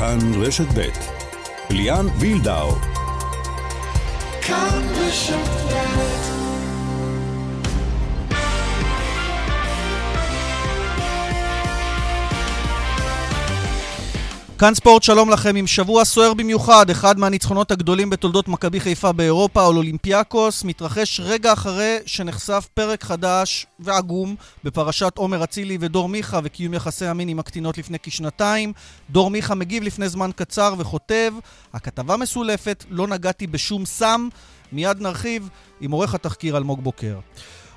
כאן רשת ב' ליאן וילדאו. כאן רשת ב' כאן ספורט, שלום לכם, עם שבוע סוער במיוחד, אחד מהניצחונות הגדולים בתולדות מכבי חיפה באירופה, על אולימפיאקוס, מתרחש רגע אחרי שנחשף פרק חדש ועגום בפרשת עומר אצילי ודור מיכה וקיום יחסי המין עם הקטינות לפני כשנתיים. דור מיכה מגיב לפני זמן קצר וכותב, הכתבה מסולפת, לא נגעתי בשום סם, מיד נרחיב עם עורך התחקיר אלמוג בוקר.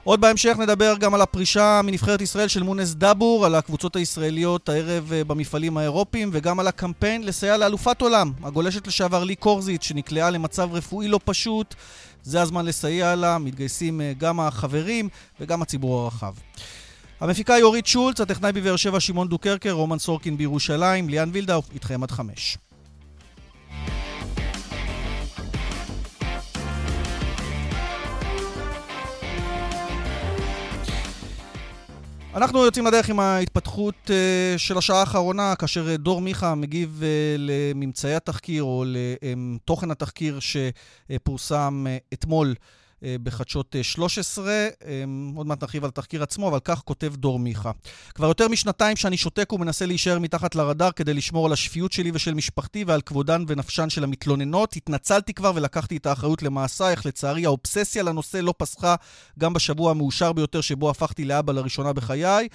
עוד בהמשך נדבר גם על הפרישה מנבחרת ישראל של מונס דאבור, על הקבוצות הישראליות הערב אה, במפעלים האירופיים, וגם על הקמפיין לסייע לאלופת עולם, הגולשת לשעבר לי קורזיץ', שנקלעה למצב רפואי לא פשוט. זה הזמן לסייע לה, מתגייסים אה, גם החברים וגם הציבור הרחב. המפיקה היא אורית שולץ, הטכנאי בבאר שבע שמעון דוקרקר, רומן סורקין בירושלים, ליאן וילדאו, איתכם עד חמש. אנחנו יוצאים לדרך עם ההתפתחות uh, של השעה האחרונה, כאשר uh, דור מיכה מגיב uh, לממצאי התחקיר או לתוכן התחקיר שפורסם אתמול. אה, בחדשות 13. אה, אה, עוד מעט נרחיב על התחקיר עצמו, אבל כך כותב דור מיכה. כבר יותר משנתיים שאני שותק ומנסה להישאר מתחת לרדאר כדי לשמור על השפיות שלי ושל משפחתי ועל כבודן ונפשן של המתלוננות. התנצלתי כבר ולקחתי את האחריות למעשיי, אך לצערי האובססיה לנושא לא פסחה גם בשבוע המאושר ביותר שבו הפכתי לאבא לראשונה בחיי.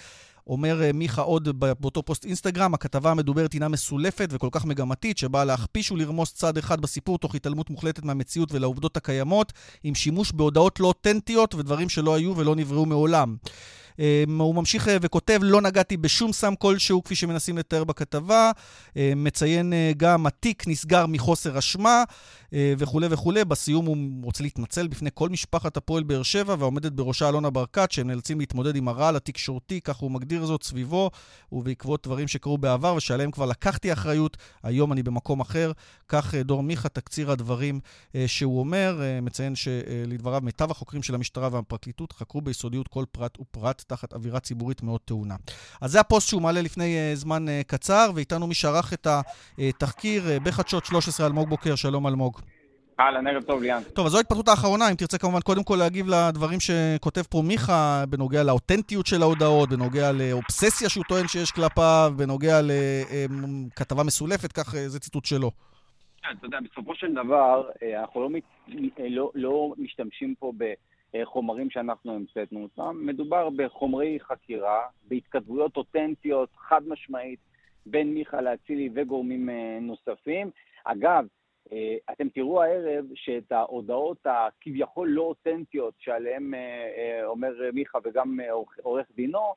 אומר אה, מיכה עוד באותו פוסט אינסטגרם, הכתבה המדוברת הינה מסולפת וכל כך מגמתית, שבאה להכפיש ולרמוס צד אחד בסיפור תוך התעלמות מוחלטת מהמציאות ולעובדות הקיימות, עם שימוש בהודעות לא אותנטיות ודברים שלא היו ולא נבראו מעולם. אמ, הוא ממשיך אה, וכותב, לא נגעתי בשום סם כלשהו, כפי שמנסים לתאר בכתבה. אמ, מציין אה, גם, התיק נסגר מחוסר אשמה. אה, וכולי וכולי. בסיום הוא רוצה להתנצל בפני כל משפחת הפועל באר שבע והעומדת בראשה אלונה ברקת, שהם נאלצים להתמודד עם הרעל התקשורתי, כך הוא מגדיר זאת, סביבו, ובעקבות דברים שקרו בעבר ושעליהם כבר לקחתי אחריות, היום אני במקום אחר. כך דור מיכה, תקציר הדברים שהוא אומר, מציין שלדבריו מיטב החוקרים של המשטרה והפרקליטות חקרו ביסודיות כל פרט ופרט תחת אווירה ציבורית מאוד טעונה. אז זה הפוסט שהוא מעלה לפני זמן קצר, ואיתנו מי שערך את התחקיר בחדשות 13, אלמוג בוקר, שלום אלמוג. אהלן, ערב טוב, ליאן. טוב, אז זו ההתפתחות האחרונה, אם תרצה כמובן קודם כל להגיב לדברים שכותב פה מיכה, בנוגע לאותנטיות של ההודעות, בנוגע לאובססיה שהוא טוען שיש כלפיו, בנוגע לכתבה מסולפת, כך אה, זה ציטוט שלו. כן, אתה יודע, בסופו של דבר, אה, אנחנו לא, אה, לא, לא משתמשים פה בחומרים שאנחנו המצאנו אותם, מדובר בחומרי חקירה, בהתכתבויות אותנטיות, חד משמעית, בין מיכה לאצילי וגורמים נוספים. אגב, אה, אתם תראו הערב שאת ההודעות הכביכול לא אותנטיות שעליהן אה, אה, אומר מיכה וגם עורך דינו,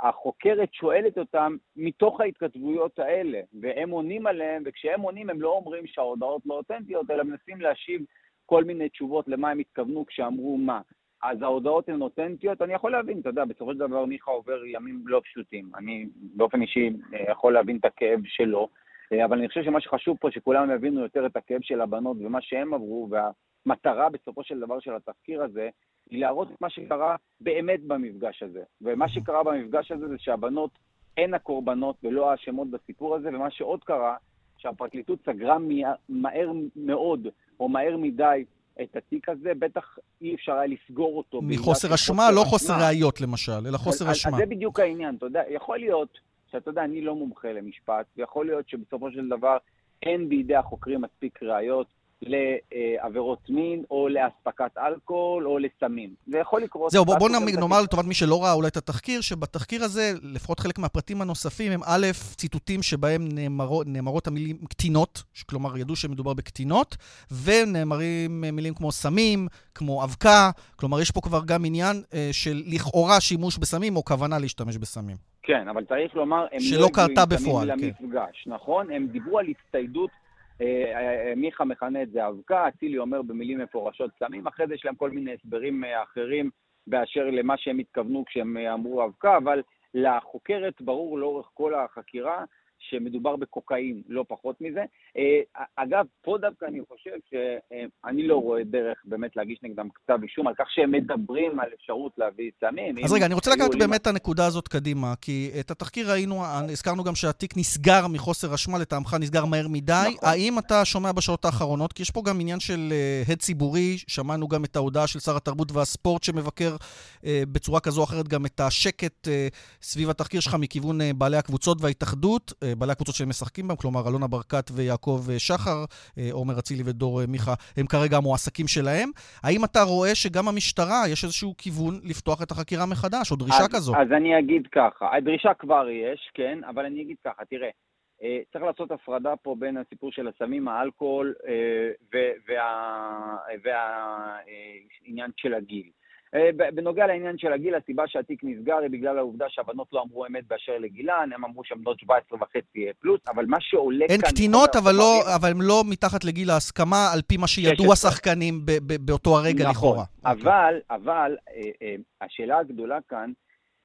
החוקרת שואלת אותם מתוך ההתכתבויות האלה, והם עונים עליהם, וכשהם עונים הם לא אומרים שההודעות לא אותנטיות, אלא מנסים להשיב כל מיני תשובות למה הם התכוונו כשאמרו מה. אז ההודעות הן אותנטיות, אני יכול להבין, אתה יודע, בסופו של דבר מיכה עובר ימים לא פשוטים. אני באופן אישי יכול להבין את הכאב שלו. אה, אבל אני חושב שמה שחשוב פה, שכולם יבינו יותר את הכאב של הבנות ומה שהם עברו, והמטרה בסופו של דבר של התחקיר הזה, היא להראות את מה שקרה באמת במפגש הזה. ומה שקרה במפגש הזה זה שהבנות הן הקורבנות ולא האשמות בסיפור הזה, ומה שעוד קרה, שהפרקליטות סגרה מהר מאוד, או מהר מדי, את התיק הזה, בטח אי אפשר היה לסגור אותו. מחוסר אשמה, לא חוסר ראיות למשל, אלא חוסר אשמה. אז זה בדיוק העניין, אתה יודע, יכול להיות שאתה יודע, אני לא מומחה למשפט, ויכול להיות שבסופו של דבר אין בידי החוקרים מספיק ראיות לעבירות מין, או לאספקת אלכוהול, או לסמים. זה יכול לקרות... זהו, בוא, בוא נאמר לטובת מי שלא ראה אולי את התחקיר, שבתחקיר הזה, לפחות חלק מהפרטים הנוספים, הם א', ציטוטים שבהם נאמרו, נאמרות המילים קטינות, כלומר, ידעו שמדובר בקטינות, ונאמרים מילים כמו סמים, כמו אבקה, כלומר, יש פה כבר גם עניין אה, של לכאורה שימוש בסמים, או כוונה להשתמש בסמים. כן, אבל צריך לומר, הם שלא לא קרתה בפועל, כן. למפגש, נכון? הם דיברו על הצטיידות, מיכה מכנה את זה אבקה, אצילי אומר במילים מפורשות סמים, אחרי זה יש להם כל מיני הסברים אה, אחרים באשר למה שהם התכוונו כשהם אמרו אבקה, אבל לחוקרת ברור לאורך כל החקירה שמדובר בקוקאין, לא פחות מזה. אה, אגב, פה דווקא אני חושב שאני לא רואה דרך באמת להגיש נגדם כתב אישום על כך שהם מדברים על אפשרות להביא סמים. אז רגע, אני רוצה לקחת באמת את הנקודה הזאת קדימה, כי את התחקיר ראינו, הזכרנו גם שהתיק נסגר מחוסר אשמה, לטעמך נסגר מהר מדי. נכון. האם אתה שומע בשעות האחרונות, כי יש פה גם עניין של אה, הד ציבורי, שמענו גם את ההודעה של שר התרבות והספורט שמבקר אה, בצורה כזו או אחרת גם את השקט סביב התחקיר שלך מכיוון בעלי הקבוצות וההתאחדות. בעלי הקבוצות שהם משחקים בהם, כלומר אלונה ברקת ויעקב אה, שחר, אה, עומר אצילי ודור אה, מיכה, הם כרגע המועסקים שלהם. האם אתה רואה שגם המשטרה, יש איזשהו כיוון לפתוח את החקירה מחדש, או דרישה אז, כזו? אז אני אגיד ככה, הדרישה כבר יש, כן, אבל אני אגיד ככה, תראה, צריך לעשות הפרדה פה בין הסיפור של הסמים, האלכוהול והעניין של הגיל. אה, בנוגע לעניין של הגיל, הסיבה שהתיק נסגר היא בגלל העובדה שהבנות לא אמרו אמת באשר לגילן, הם אמרו שהן בנות 17 וחצי פלוס, אבל מה שעולה כאן... הן קטינות, אבל, לא, אבל הן לא מתחת לגיל ההסכמה, על פי מה שידעו השחקנים באותו הרגע נכון, לכאורה. אבל, okay. אבל אה, אה, השאלה הגדולה כאן,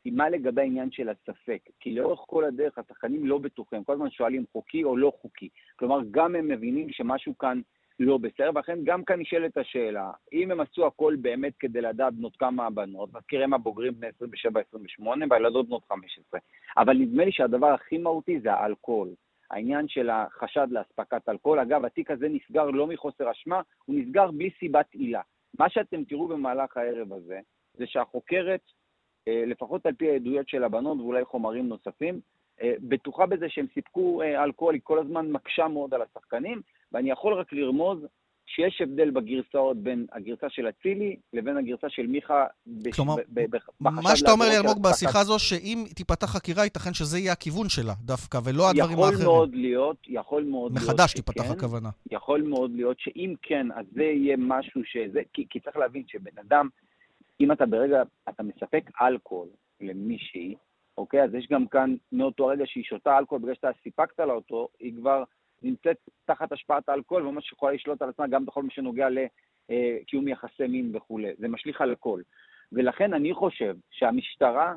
היא מה לגבי העניין של הספק. כי לאורך כל הדרך השחקנים לא בטוחים, כל הזמן שואלים חוקי או לא חוקי. כלומר, גם הם מבינים שמשהו כאן לא בסדר, ולכן גם כאן נשאלת השאלה, אם הם עשו הכל באמת כדי לדעת בנות כמה הבנות, נזכיר הם הבוגרים בני 27-28 והילדות בנות 15, אבל נדמה לי שהדבר הכי מהותי זה האלכוהול. העניין של החשד לאספקת אלכוהול. אגב, התיק הזה נסגר לא מחוסר אשמה, הוא נסגר בלי סיבת עילה. מה שאתם תראו במהלך הערב הזה, זה שהחוקרת, אה, לפחות על פי העדויות של הבנות ואולי חומרים נוספים, אה, בטוחה בזה שהם סיפקו אה, אלכוהול, היא כל הזמן מקשה מאוד על השחקנים, ואני יכול רק לרמוז שיש הבדל בגרסאות בין הגרסה של אצילי לבין הגרסה של מיכה כלומר, מה שאתה אומר לי, אלמוג, בשיחה הזו, שאם תיפתח חקירה, ייתכן שזה יהיה הכיוון שלה דווקא, ולא הדברים האחרים. יכול מאוד להיות, יכול מאוד מחדש להיות מחדש תיפתח הכוונה. יכול מאוד להיות שאם כן, אז זה יהיה משהו שזה... כי, כי צריך להבין שבן אדם, אם אתה ברגע, אתה מספק אלכוהול למישהי, אוקיי? אז יש גם כאן, מאותו רגע שהיא שותה אלכוהול, בגלל שאתה סיפקת לה אותו, היא כבר נמצאת תחת השפעת האלכוהול, וממש יכולה לשלוט על עצמה גם בכל מה שנוגע לקיום יחסי מין וכולי. זה משליך על הכל. ולכן אני חושב שהמשטרה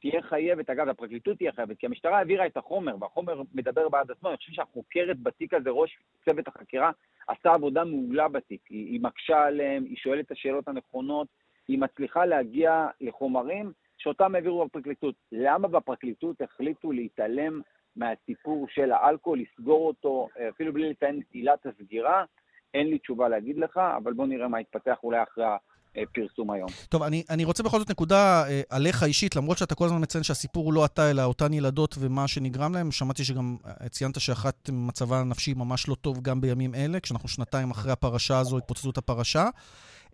תהיה חייבת, אגב, הפרקליטות תהיה חייבת, כי המשטרה העבירה את החומר, והחומר מדבר בעד עצמו. אני חושב שהחוקרת בתיק הזה, ראש צוות החקירה, עשה עבודה מעולה בתיק. היא, היא מקשה עליהם, היא שואלת את השאלות הנכונות, היא מצליחה להגיע לחומרים שאותם העבירו בפרקליטות. למה בפרקליטות החליטו להתעלם מהסיפור של האלכוהול, לסגור אותו, אפילו בלי לציין את עילת הסגירה? אין לי תשובה להגיד לך, אבל בוא נראה מה יתפתח אולי אחרי הפרסום היום. טוב, אני, אני רוצה בכל זאת נקודה אה, עליך אישית, למרות שאתה כל הזמן מציין שהסיפור הוא לא אתה, אלא אותן ילדות ומה שנגרם להם. שמעתי שגם אה, ציינת שאחת מצבה הנפשי ממש לא טוב גם בימים אלה, כשאנחנו שנתיים אחרי הפרשה הזו, התפוצצות הפרשה.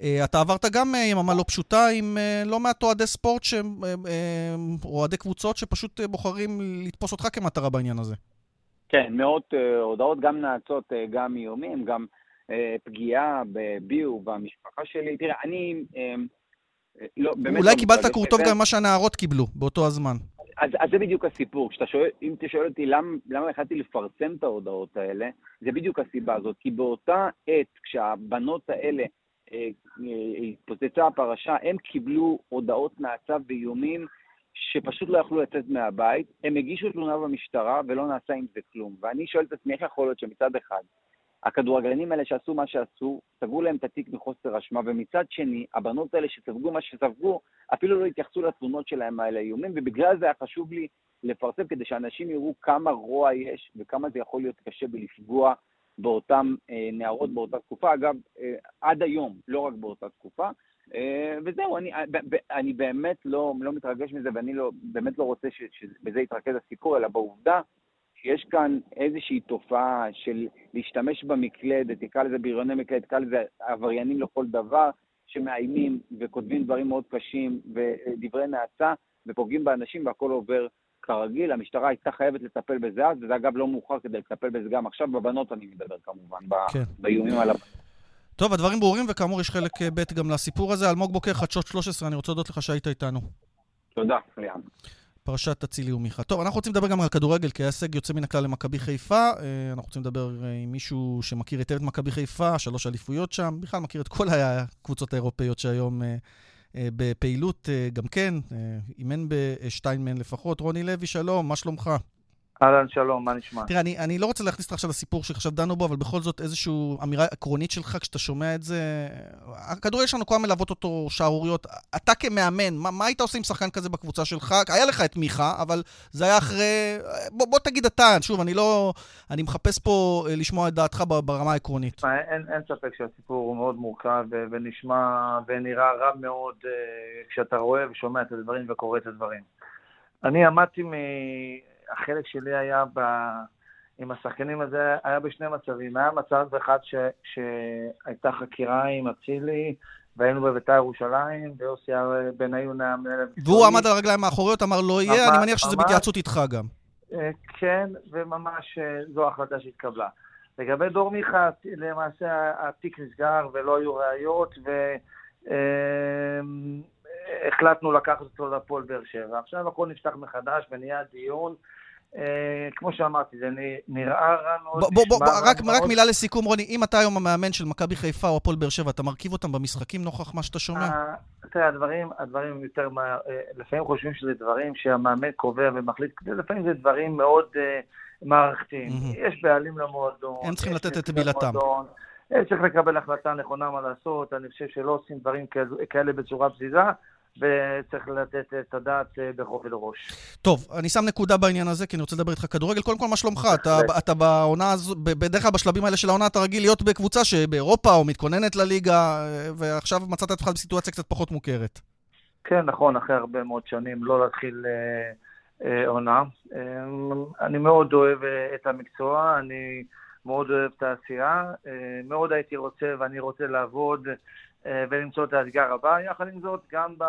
אה, אתה עברת גם אה, יממה לא פשוטה עם אה, לא מעט אוהדי ספורט, או אוהדי קבוצות שפשוט בוחרים לתפוס אותך כמטרה בעניין הזה. כן, מאות הודעות, גם נאצות, גם איומים, גם פגיעה בי ובמשפחה שלי. תראה, אני... לא, באמת אולי לא קיבלת קור טוב גם ממה שהנערות קיבלו באותו הזמן. אז, אז זה בדיוק הסיפור. שואל, אם אתה שואל אותי למ, למה החלטתי לפרסם את ההודעות האלה, זה בדיוק הסיבה הזאת. כי באותה עת, כשהבנות האלה התפוצצה הפרשה, הם קיבלו הודעות נאצה ואיומים שפשוט לא יכלו לצאת מהבית. הם הגישו תלונה במשטרה ולא נעשה עם זה כלום. ואני שואל את עצמי, איך יכול להיות שמצד אחד, הכדורגלנים האלה שעשו מה שעשו, סגרו להם את התיק מחוסר אשמה, ומצד שני, הבנות האלה שספגו מה שספגו, אפילו לא התייחסו לתלונות שלהם האלה איומים, ובגלל זה היה חשוב לי לפרסם כדי שאנשים יראו כמה רוע יש וכמה זה יכול להיות קשה בלפגוע באותן אה, נערות באותה תקופה, אגב, אה, עד היום, לא רק באותה תקופה. אה, וזהו, אני, אני באמת לא, לא מתרגש מזה, ואני לא, באמת לא רוצה שבזה יתרכז הסיפור, אלא בעובדה שיש כאן איזושהי תופעה של להשתמש במקלדת, תקרא לזה בריוני מקלדת, תקרא לזה עבריינים לכל דבר, שמאיימים וכותבים דברים מאוד קשים ודברי נאצה ופוגעים באנשים והכל עובר כרגיל, המשטרה הייתה חייבת לטפל בזה אז, וזה אגב לא מאוחר כדי לטפל בזה גם עכשיו, בבנות אני מדבר כמובן, כן. באיומים על הבנות. טוב, הדברים ברורים, וכאמור יש חלק אה, ב' גם לסיפור הזה. אלמוג בוקר, חדשות 13, אני רוצה להודות לך שהיית איתנו. תודה, ליאם. פרשת אצילי ומיכה. טוב, אנחנו רוצים לדבר גם על כדורגל, כי ההישג יוצא מן הכלל למכבי חיפה. אה, אנחנו רוצים לדבר אה, עם מישהו שמכיר היטב את מכבי חיפה, שלוש אליפויות שם, בכלל מכיר את כל הקבוצות האירופאיות שהיום בפעילות אה, גם כן, אימן בשתיים מהן לפחות. רוני לוי, שלום, מה שלומך? אהלן, שלום, מה נשמע? תראה, אני, אני לא רוצה להכניס אותך עכשיו לסיפור שעכשיו דנו בו, אבל בכל זאת איזושהי אמירה עקרונית שלך כשאתה שומע את זה. הכדורגל שלנו כל הזמן מלוות אותו שערוריות. אתה כמאמן, מה, מה היית עושה עם שחקן כזה בקבוצה שלך? היה לך את מיכה, אבל זה היה אחרי... בוא, בוא תגיד אתה, שוב, אני לא... אני מחפש פה אה, לשמוע את דעתך ברמה העקרונית. אין, אין ספק שהסיפור הוא מאוד מורכב ונשמע ונראה רע מאוד אה, כשאתה רואה ושומע את הדברים וקורא את הדברים. אני עמדתי מ... החלק שלי היה ב... עם השחקנים הזה, היה בשני מצבים. היה מצב אחד ש... שהייתה חקירה עם אצילי, והיינו בביתר ירושלים, ויוסי בניון היה מנהל... והוא עמד על הרגליים האחוריות, אמר לא יהיה, אני מניח שזה בהתייעצות איתך גם. אה, כן, וממש אה, זו ההחלטה שהתקבלה. לגבי דור מיכה, למעשה התיק נסגר ולא היו ראיות, והחלטנו אה, לקחת אותו לפועל באר שבע. עכשיו הכל נפתח מחדש ונהיה דיון. אה, כמו שאמרתי, זה נראה רע מאוד. בוא, בוא, בוא, רק. רק מילה לסיכום, רוני, אם אתה היום המאמן של מכבי חיפה או הפועל באר שבע, אתה מרכיב אותם במשחקים נוכח מה שאתה שומע? אה, תראה, הדברים, הדברים יותר מה... אה, לפעמים חושבים שזה דברים שהמאמן קובע ומחליט, לפעמים זה דברים מאוד uh, מערכתיים. Mm-hmm. יש בעלים למועדון. הם צריכים לתת את מילתם. צריך לקבל החלטה נכונה מה לעשות, אני חושב שלא עושים דברים כאלה בצורה פזיזה. וצריך לתת את הדעת אה, בכובד ראש. טוב, אני שם נקודה בעניין הזה, כי אני רוצה לדבר איתך כדורגל. קודם כל, מה שלומך? אתה, אתה בעונה הזו, בדרך כלל בשלבים האלה של העונה, אתה רגיל להיות בקבוצה שבאירופה או מתכוננת לליגה, אה, ועכשיו מצאת את עצמך בסיטואציה קצת פחות מוכרת. כן, נכון, אחרי הרבה מאוד שנים לא להתחיל אה, אה, עונה. אה, אני מאוד אוהב אה, את המקצוע, אני מאוד אוהב את העשייה, אה, מאוד הייתי רוצה ואני רוצה לעבוד ולמצוא את האתגר הבא. יחד עם זאת, גם ב...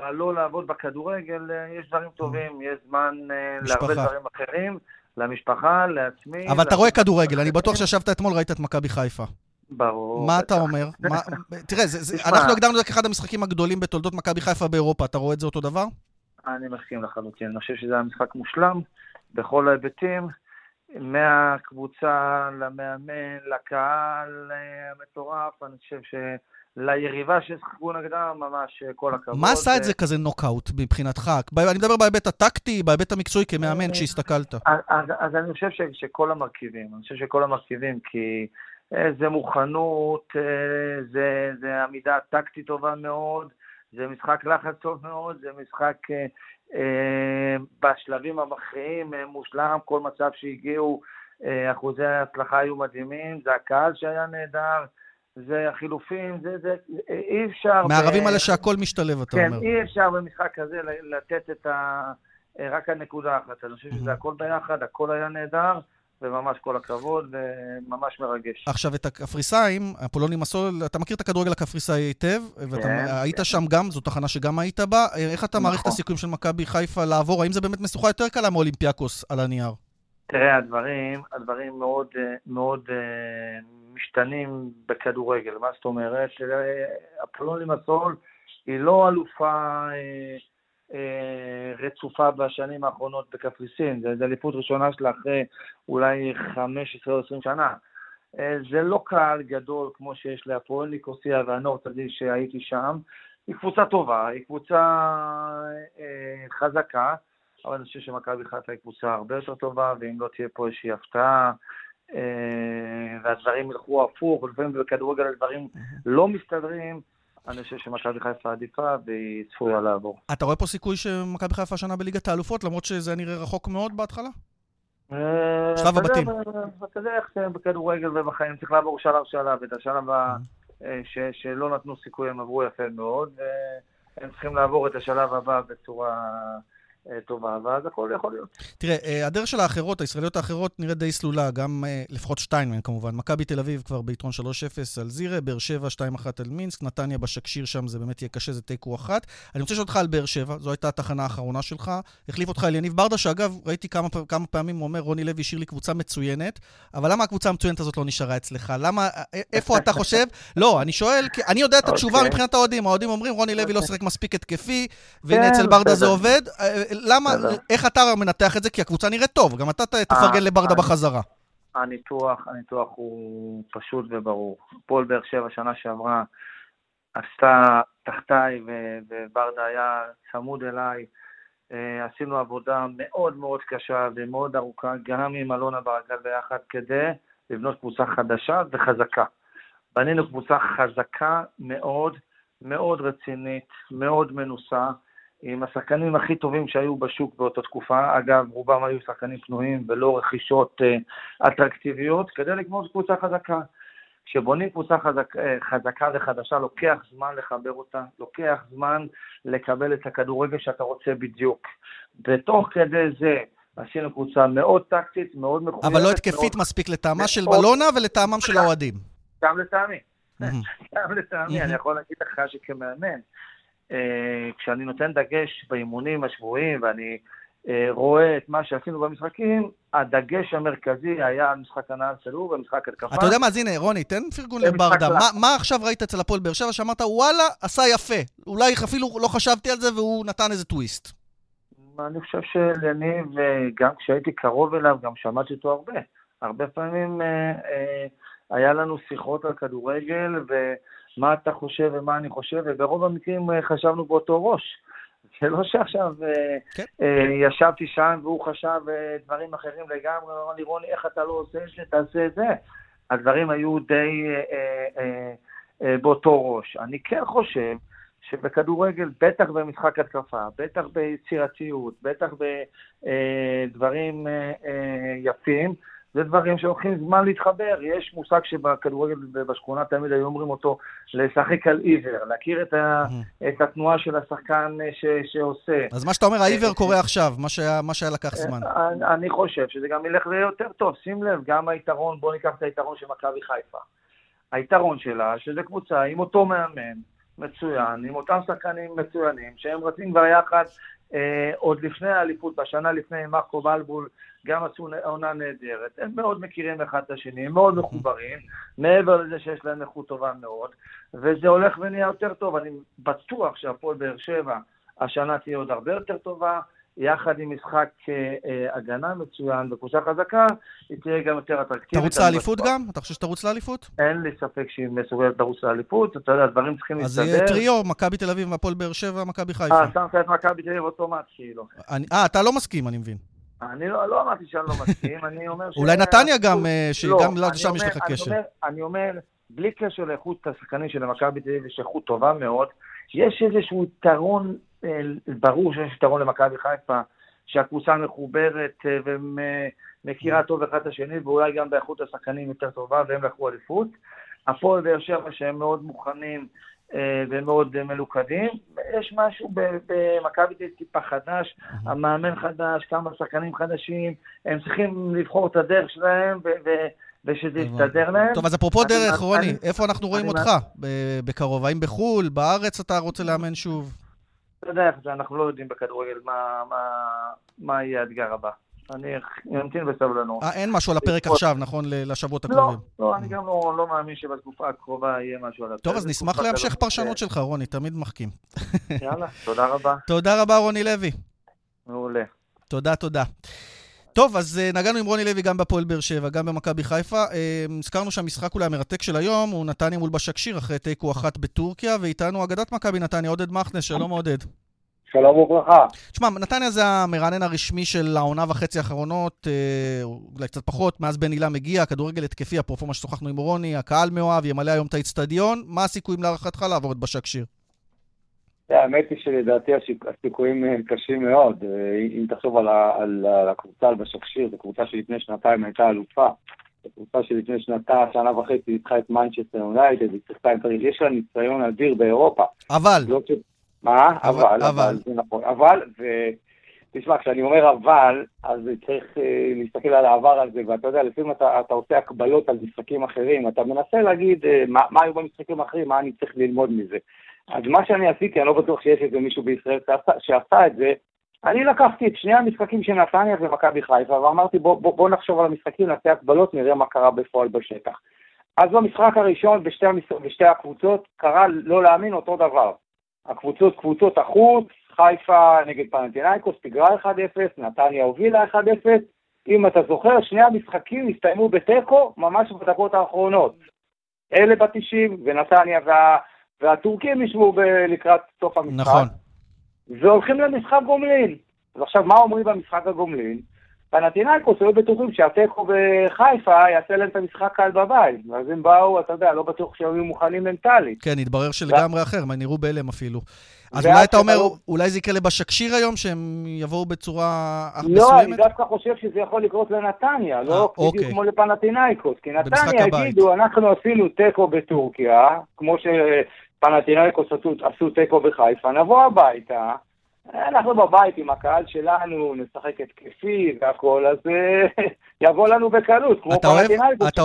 בלא לעבוד בכדורגל, אה, יש דברים טובים, יש זמן אה, להרבה דברים אחרים, למשפחה, לעצמי. אבל אתה רואה כדורגל, אני בטוח שישבת אתמול, ראית את מכבי חיפה. ברור. מה אתה אומר? תראה, אנחנו הגדרנו את זה כאחד המשחקים הגדולים בתולדות מכבי חיפה באירופה, אתה רואה את זה אותו דבר? אני מסכים לחלוטין, אני חושב שזה היה משחק מושלם בכל ההיבטים. מהקבוצה למאמן, לקהל אה, המטורף, אני חושב שליריבה ששיחקו נגדם, ממש אה, כל הכבוד. מה עשה את זה כזה נוקאוט מבחינתך? אני מדבר בהיבט הטקטי, בהיבט המקצועי כמאמן, כשהסתכלת. אז, אז אני חושב ש, שכל המרכיבים, אני חושב שכל המרכיבים, כי אה, זה מוכנות, זה, זה עמידה טקטית טובה מאוד, זה משחק לחץ טוב מאוד, זה משחק אה, בשלבים המכריעים אה, מושלם, כל מצב שהגיעו, אה, אחוזי ההצלחה היו מדהימים, זה הקהל שהיה נהדר, זה החילופים, זה, זה, אי אפשר... מערבים ב... על שהכל משתלב, אתה כן, אומר. כן, אי אפשר במשחק כזה לתת את ה... רק הנקודה האחת. אני חושב שזה הכל ביחד, הכל היה נהדר. וממש כל הכבוד, וממש מרגש. עכשיו, את הקפריסאים, אפולונים מסול, אתה מכיר את הכדורגל הקפריסאי היטב, ואתה כן, היית כן. שם גם, זו תחנה שגם היית בה. איך אתה מעריך את נכון. הסיכויים של מכבי חיפה לעבור? האם זה באמת משוכה יותר קלה מאולימפיאקוס על הנייר? תראה, הדברים, הדברים מאוד, מאוד uh, משתנים בכדורגל. מה זאת אומרת? אפולונים מסול היא לא אלופה... אה, רצופה בשנים האחרונות בקפריסין. זו אליפות ראשונה שלה אחרי אולי 15 או 20 שנה. אה, זה לא קהל גדול כמו שיש להפועל ניקוסיה והנורטדי שהייתי שם. היא קבוצה טובה, היא קבוצה אה, חזקה, אבל אני חושב שמכבי חיפה היא קבוצה הרבה יותר טובה, ואם לא תהיה פה איזושהי הפתעה, והדברים ילכו הפוך, לפעמים בכדורגל הדברים לא מסתדרים, אני חושב שמכבי חיפה עדיפה והיא צפויה לעבור. אתה רואה פה סיכוי שמכבי חיפה השנה בליגת האלופות, למרות שזה נראה רחוק מאוד בהתחלה? אה, שלב הבתים. אתה יודע איך בכדורגל ובחיים צריך לעבור שלב שלב, את השלב אה. אה, שלא נתנו סיכוי הם עברו יפה מאוד, והם צריכים לעבור את השלב הבא בצורה... אה, טובה, ואז הכל יכול להיות. תראה, אה, הדרך של האחרות, הישראליות האחרות, נראית די סלולה, גם אה, לפחות שתיים מהן כמובן. מכבי תל אביב כבר ביתרון 3-0 על זירה, באר שבע 2-1 על מינסק, נתניה בשקשיר שם זה באמת יהיה קשה, זה תיקו אחת. אני רוצה לשאול אותך על באר שבע, זו הייתה התחנה האחרונה שלך. החליף אותך אליניב ברדה, שאגב, ראיתי כמה, כמה פעמים, הוא אומר, רוני לוי השאיר לי קבוצה מצוינת, אבל למה הקבוצה המצוינת הזאת לא נשארה אצלך? למה, איפה אתה חושב? לא, אני שואל, כי אני יודע את התשובה אוקיי. מבחינת האוהדים. האוהדים אומרים, רוני לוי לא שיחק מספיק התקפי, והנה אצל ברדה זה עובד. למה, איך אתה מנתח את זה? כי הקבוצה נראית טוב, גם אתה תפרגן לברדה בחזרה. הניתוח, הניתוח הוא פשוט וברור. פועל באר שבע שנה שעברה עשתה תחתיי וברדה היה צמוד אליי. עשינו עבודה מאוד מאוד קשה ומאוד ארוכה, גם עם אלונה ברגל ביחד, כדי לבנות קבוצה חדשה וחזקה. בנינו קבוצה חזקה מאוד, מאוד רצינית, מאוד מנוסה, עם השחקנים הכי טובים שהיו בשוק באותה תקופה. אגב, רובם היו שחקנים פנויים ולא רכישות uh, אטרקטיביות, כדי לגמור קבוצה חזקה. כשבונים קבוצה חזק, אה, חזקה וחדשה, לוקח זמן לחבר אותה, לוקח זמן לקבל את הכדורגל שאתה רוצה בדיוק. ותוך כדי זה עשינו קבוצה מאוד טקטית, מאוד מחויבת. אבל לא התקפית מאוד... מספיק לטעמה של בלונה ולטעמם של האוהדים. גם לטעמי. גם לטעמי, אני יכול להגיד לך שכמאמן, אה, כשאני נותן דגש באימונים השבועיים ואני אה, רואה את מה שעשינו במשחקים, הדגש המרכזי היה על משחק הנעל צלוב ומשחק התקפה. אתה יודע מה, אז הנה, רוני, תן פרגון לברדה. מה, מה עכשיו ראית אצל הפועל באר שבע שאמרת, וואלה, עשה יפה. אולי אפילו לא חשבתי על זה והוא נתן איזה טוויסט. אני חושב שלניב, אה, גם כשהייתי קרוב אליו, גם שמעתי אותו הרבה. הרבה פעמים אה, אה, היה לנו שיחות על כדורגל, ומה אתה חושב ומה אני חושב, וברוב המקרים אה, חשבנו באותו ראש. זה לא שעכשיו אה, כן. אה, ישבתי שם והוא חשב אה, דברים אחרים לגמרי, הוא אמר לי, רוני, איך אתה לא עושה את זה, תעשה את זה. הדברים היו די אה, אה, אה, באותו ראש. אני כן חושב שבכדורגל, בטח במשחק התקפה, בטח ביצירתיות, בטח בדברים אה, אה, יפים, זה דברים שלוקחים זמן להתחבר. יש מושג שבכדורגל בשכונה תמיד היו אומרים אותו, לשחק על עיוור, להכיר את, ה, את התנועה של השחקן ש, שעושה. אז מה שאתה אומר, העיוור קורה עכשיו, מה שהיה, מה שהיה לקח זמן. אני, אני חושב שזה גם ילך יותר טוב. שים לב, גם היתרון, בוא ניקח את היתרון של מכבי חיפה. היתרון שלה, שזה קבוצה עם אותו מאמן, מצוין, עם אותם שחקנים מצוינים, שהם רצים כבר יחד אה, עוד לפני האליפות, בשנה לפני מרקו בלבול, גם עשו עונה נהדרת. הם מאוד מכירים אחד את השני, הם מאוד מחוברים, מעבר לזה שיש להם איכות טובה מאוד, וזה הולך ונהיה יותר טוב. אני בטוח שהפועל באר שבע השנה תהיה עוד הרבה יותר טובה, יחד עם משחק אה, אה, הגנה מצוין וקבוצה חזקה, היא תהיה גם יותר אטרקטיבית. תרוץ לאליפות גם? אתה חושב שתרוץ לאליפות? אין לי ספק שהיא מסוגלת לרוץ לאליפות, אתה יודע, הדברים צריכים להסתדר. אז יהיה טריו, מכבי תל אביב, הפועל באר שבע, מכבי חיפה. אה, שמת את מכבי תל אביב אוטומט, כאילו. אה, אתה לא מסכים, אני מבין. אני לא, לא אמרתי שאני לא מסכים, אני אומר ש... אולי נתניה גם, אה, שגם לא, שם יש לך קשר. אני אומר, בלי קשר לאיכות השחקנים של מכבי תל אביב, יש איכות טובה מאוד, יש איזשהו יתרון, ברור שיש יתרון למכבי חיפה, שהקבוצה מחוברת אה, ומכירה טוב אחד את השני, ואולי גם באיכות השחקנים יותר טובה, והם לקחו אליפות. הפועל באר שבע שהם מאוד מוכנים אה, ומאוד מלוכדים. יש משהו במכבי תל טיפה חדש, המאמן חדש, כמה שחקנים חדשים, הם צריכים לבחור את הדרך שלהם ושזה יסתדר להם. טוב, אז אפרופו דרך, רוני, איפה אנחנו רואים אותך בקרוב? האם בחו"ל, בארץ אתה רוצה לאמן שוב? אתה יודע איך זה, אנחנו לא יודעים בכדורגל מה יהיה האתגר הבא. אני אמתין בסבלנות. אה, אין משהו על הפרק עכשיו, נכון, לשבועות לא, הקרובים? לא, לא, אני גם לא, לא מאמין שבתקופה הקרובה יהיה משהו על הפרק. טוב, אז נשמח להמשך פרשנות שלך, רוני, תמיד מחכים. יאללה, תודה רבה. תודה רבה, רוני לוי. מעולה. תודה, תודה. טוב, אז uh, נגענו עם רוני לוי גם בפועל באר שבע, גם במכבי חיפה. הזכרנו שהמשחק אולי המרתק של היום הוא נתניה מול בשקשיר אחרי תיקו אחת בטורקיה, ואיתנו אגדת מכבי נתניה, עודד מכנס, שלום עודד. שלום וברכה. תשמע, נתניה זה המרענן הרשמי של העונה וחצי האחרונות, אה, אולי קצת פחות, מאז בן הילה מגיע, כדורגל התקפי, אפרופו מה ששוחחנו עם רוני, הקהל מאוהב, ימלא היום את האיצטדיון. מה הסיכויים להערכתך לעבור את בשקשיר? האמת היא שלדעתי הסיכויים אה, קשים מאוד. אה, אם תחשוב על, על, על הקבוצה, על בשקשיר, זו קבוצה שלפני שנתיים הייתה אלופה. זו קבוצה שלפני שנתה, שנה וחצי ניצחה את מנצ'סטר יונייטד, היא צריכה את יש לה ניסיון אדיר באירופה. אבל. לא מה? אבל, אבל, אבל, זה נכון. אבל, ותשמע, כשאני אומר אבל, אז צריך אה, להסתכל על העבר הזה, ואתה יודע, לפעמים אתה, אתה עושה הקבלות על משחקים אחרים, אתה מנסה להגיד אה, מה, מה היו במשחקים האחרים, מה אני צריך ללמוד מזה. אז מה שאני עשיתי, אני לא בטוח שיש איזה מישהו בישראל שעשה, שעשה את זה, אני לקחתי את שני המשחקים של נתניה ומכבי חיפה, ואמרתי בוא, בוא, בוא נחשוב על המשחקים, נעשה הקבלות, נראה מה קרה בפועל בשטח. אז במשחק הראשון בשתי, המש... בשתי הקבוצות קרה לא להאמין אותו דבר. הקבוצות, קבוצות החוץ, חיפה נגד פנטינאיקוס, פיגרה 1-0, נתניה הובילה 1-0. אם אתה זוכר, שני המשחקים הסתיימו בתיקו ממש בדקות האחרונות. אלה בתשעים, ונתניה וה, והטורקים ישבו לקראת סוף המשחק. נכון. והולכים למשחק גומלין. אז עכשיו, מה אומרים במשחק הגומלין? פנטינאיקוס היו בטוחים שהתיקו בחיפה יעשה להם את המשחק קל בבית. ואז הם באו, אתה יודע, לא בטוח שהם היו מוכנים מנטלית. כן, התברר שלגמרי אחר, מה נראו בהלם אפילו. אז אולי אתה אומר, אולי זה יקרה לבשקשיר היום, שהם יבואו בצורה מסוימת? לא, אני דווקא חושב שזה יכול לקרות לנתניה, לא אה, בדיוק אוקיי. כמו לפנטינאיקוס. כי נתניה יגידו, אנחנו עשינו תיקו בטורקיה, כמו שפנטינאיקוס עשו תיקו בחיפה, נבוא הביתה. אנחנו בבית עם הקהל שלנו, נשחק התקפי והכל, אז אה, יבוא לנו בקלות, כמו פלטינאיקוס. אתה,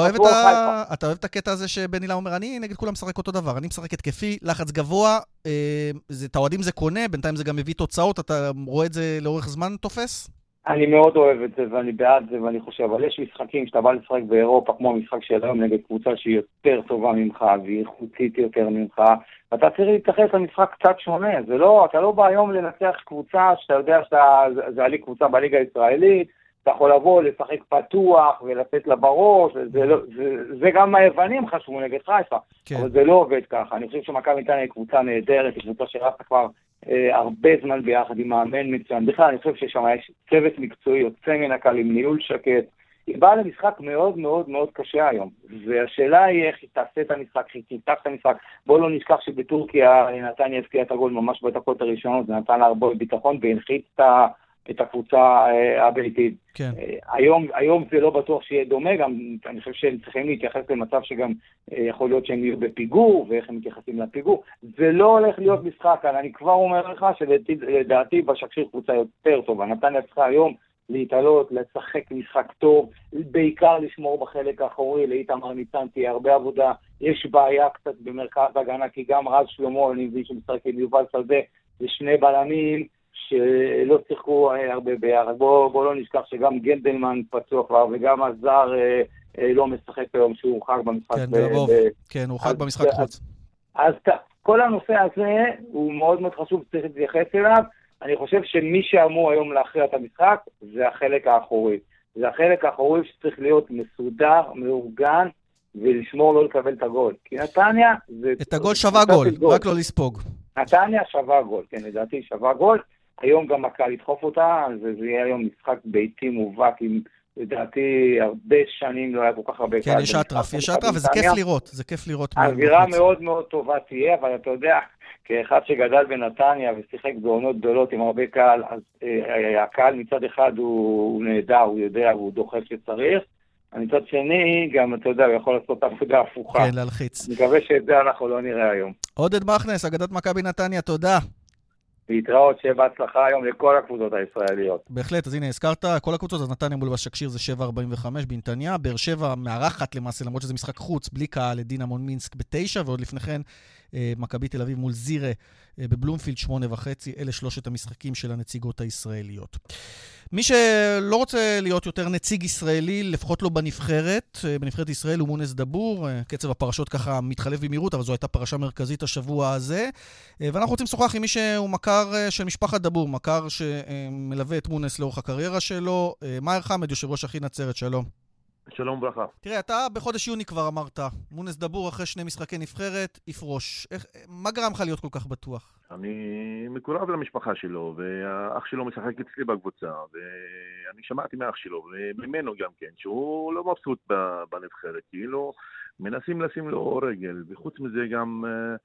אתה אוהב את הקטע הזה שבן הילה אומר, אני נגד כולם משחק אותו דבר, אני משחק התקפי, לחץ גבוה, אה, את האוהדים זה קונה, בינתיים זה גם מביא תוצאות, אתה רואה את זה לאורך זמן תופס? אני מאוד אוהב את זה ואני בעד זה ואני חושב, אבל יש משחקים שאתה בא לשחק באירופה, כמו המשחק של היום נגד קבוצה שהיא יותר טובה ממך והיא איכותית יותר ממך, ואתה צריך להתייחס למשחק קצת שונה, זה לא, אתה לא בא היום לנצח קבוצה שאתה יודע שזה עלי קבוצה בליגה הישראלית, אתה יכול לבוא, לשחק פתוח ולתת לה בראש, זה, לא, זה, זה גם היוונים חשבו נגד חיפה, כן. אבל זה לא עובד ככה. אני חושב שמכבי נתניה היא קבוצה נהדרת, היא קבוצה שרצה כבר הרבה זמן ביחד עם מאמן מצוין. בכלל, אני חושב ששם יש צוות מקצועי יוצא מן הקל עם ניהול שקט. היא באה למשחק מאוד מאוד מאוד קשה היום, והשאלה היא איך היא תעשה את המשחק, היא תפתח את המשחק. בואו לא נשכח שבטורקיה נתניה הבקיעה את הגול ממש בדקות הראשונות, זה נתן לה הרבה ביטחון והנחית את ה... את הקבוצה אה, הביתית. כן. אה, היום, היום זה לא בטוח שיהיה דומה, גם אני חושב שהם צריכים להתייחס למצב שגם אה, יכול להיות שהם יהיו בפיגור, ואיך הם מתייחסים לפיגור. זה לא הולך להיות משחק כאן, אני כבר אומר לך שלדעתי בשקשיר קבוצה יותר טובה. נתניה צריכה היום להתעלות, לשחק משחק טוב, בעיקר לשמור בחלק האחורי, לאיתמר ניצן תהיה הרבה עבודה. יש בעיה קצת במרכז ההגנה, כי גם רז שלמה, אני מבין שמשחק עם יובל שדה, זה שני בלמים. שלא שיחקו אה, הרבה ביחד. בואו בוא לא נשכח שגם גנדלמן פצוע כבר, וגם הזר אה, אה, לא משחק היום, שהוא הורחק במשחק. כן, ברוב. ב... כן, הוא הורחק במשחק חוץ. אז, אז כל הנושא הזה הוא מאוד מאוד חשוב, צריך להתייחס אליו. אני חושב שמי שאמור היום להכריע את המשחק זה החלק האחורי. זה החלק האחורי שצריך להיות מסודר, מאורגן, ולשמור לא לקבל את הגול. כי נתניה זה... את הגול שווה גול, גול, רק לא לספוג. נתניה שווה גול, כן, לדעתי שווה גול. היום גם הקהל ידחוף אותה, וזה יהיה היום משחק ביתי מובהק עם... לדעתי, הרבה שנים לא היה כל כך הרבה קהל. כן, יש אטרף, יש אטרף, וזה כיף לראות, זה כיף לראות. האווירה מאוד מאוד טובה תהיה, אבל אתה יודע, כאחד שגדל בנתניה ושיחק בעונות גדולות עם הרבה קהל, אז אה, הקהל מצד אחד הוא, הוא נהדר, הוא יודע, הוא דוחף שצריך. מצד שני, גם, אתה יודע, הוא יכול לעשות עבודה הפוכה. כן, להלחיץ. אני מקווה שאת זה אנחנו לא נראה היום. עודד מכנס, אגדת מכבי נתניה, תודה. להתראות, שיהיה בהצלחה היום לכל הקבוצות הישראליות. בהחלט, אז הנה, הזכרת, כל הקבוצות, אז נתניה מול בשקשיר זה 7.45 בנתניה, באר שבע מארחת למעשה, למרות שזה משחק חוץ, בלי קהל, את דינמון מינסק בתשע, ועוד לפני כן, אה, מכבי תל אביב מול זירה אה, בבלומפילד, שמונה וחצי, אלה שלושת המשחקים של הנציגות הישראליות. מי שלא רוצה להיות יותר נציג ישראלי, לפחות לא בנבחרת, אה, בנבחרת ישראל הוא מונס דבור. אה, קצב הפרשות ככה מתחלף במהירות, אבל זו הייתה פרשה מרכזית השבוע הזה. אה, ואנחנו רוצים לשוחח עם מי שהוא מכר של משפחת דבור, מכר שמלווה את מונס לאורך הקריירה שלו. מאיר חמד, יושב ראש אחי נצרת, שלום. שלום וברכה. תראה, אתה בחודש יוני כבר אמרת, מונס דבור אחרי שני משחקי נבחרת, יפרוש. איך, מה גרם לך להיות כל כך בטוח? אני מקורב למשפחה שלו, והאח שלו משחק אצלי בקבוצה, ואני שמעתי מאח שלו, וממנו גם כן, שהוא לא מבסוט בנבחרת, כאילו מנסים לשים לו רגל, וחוץ מזה גם... אה,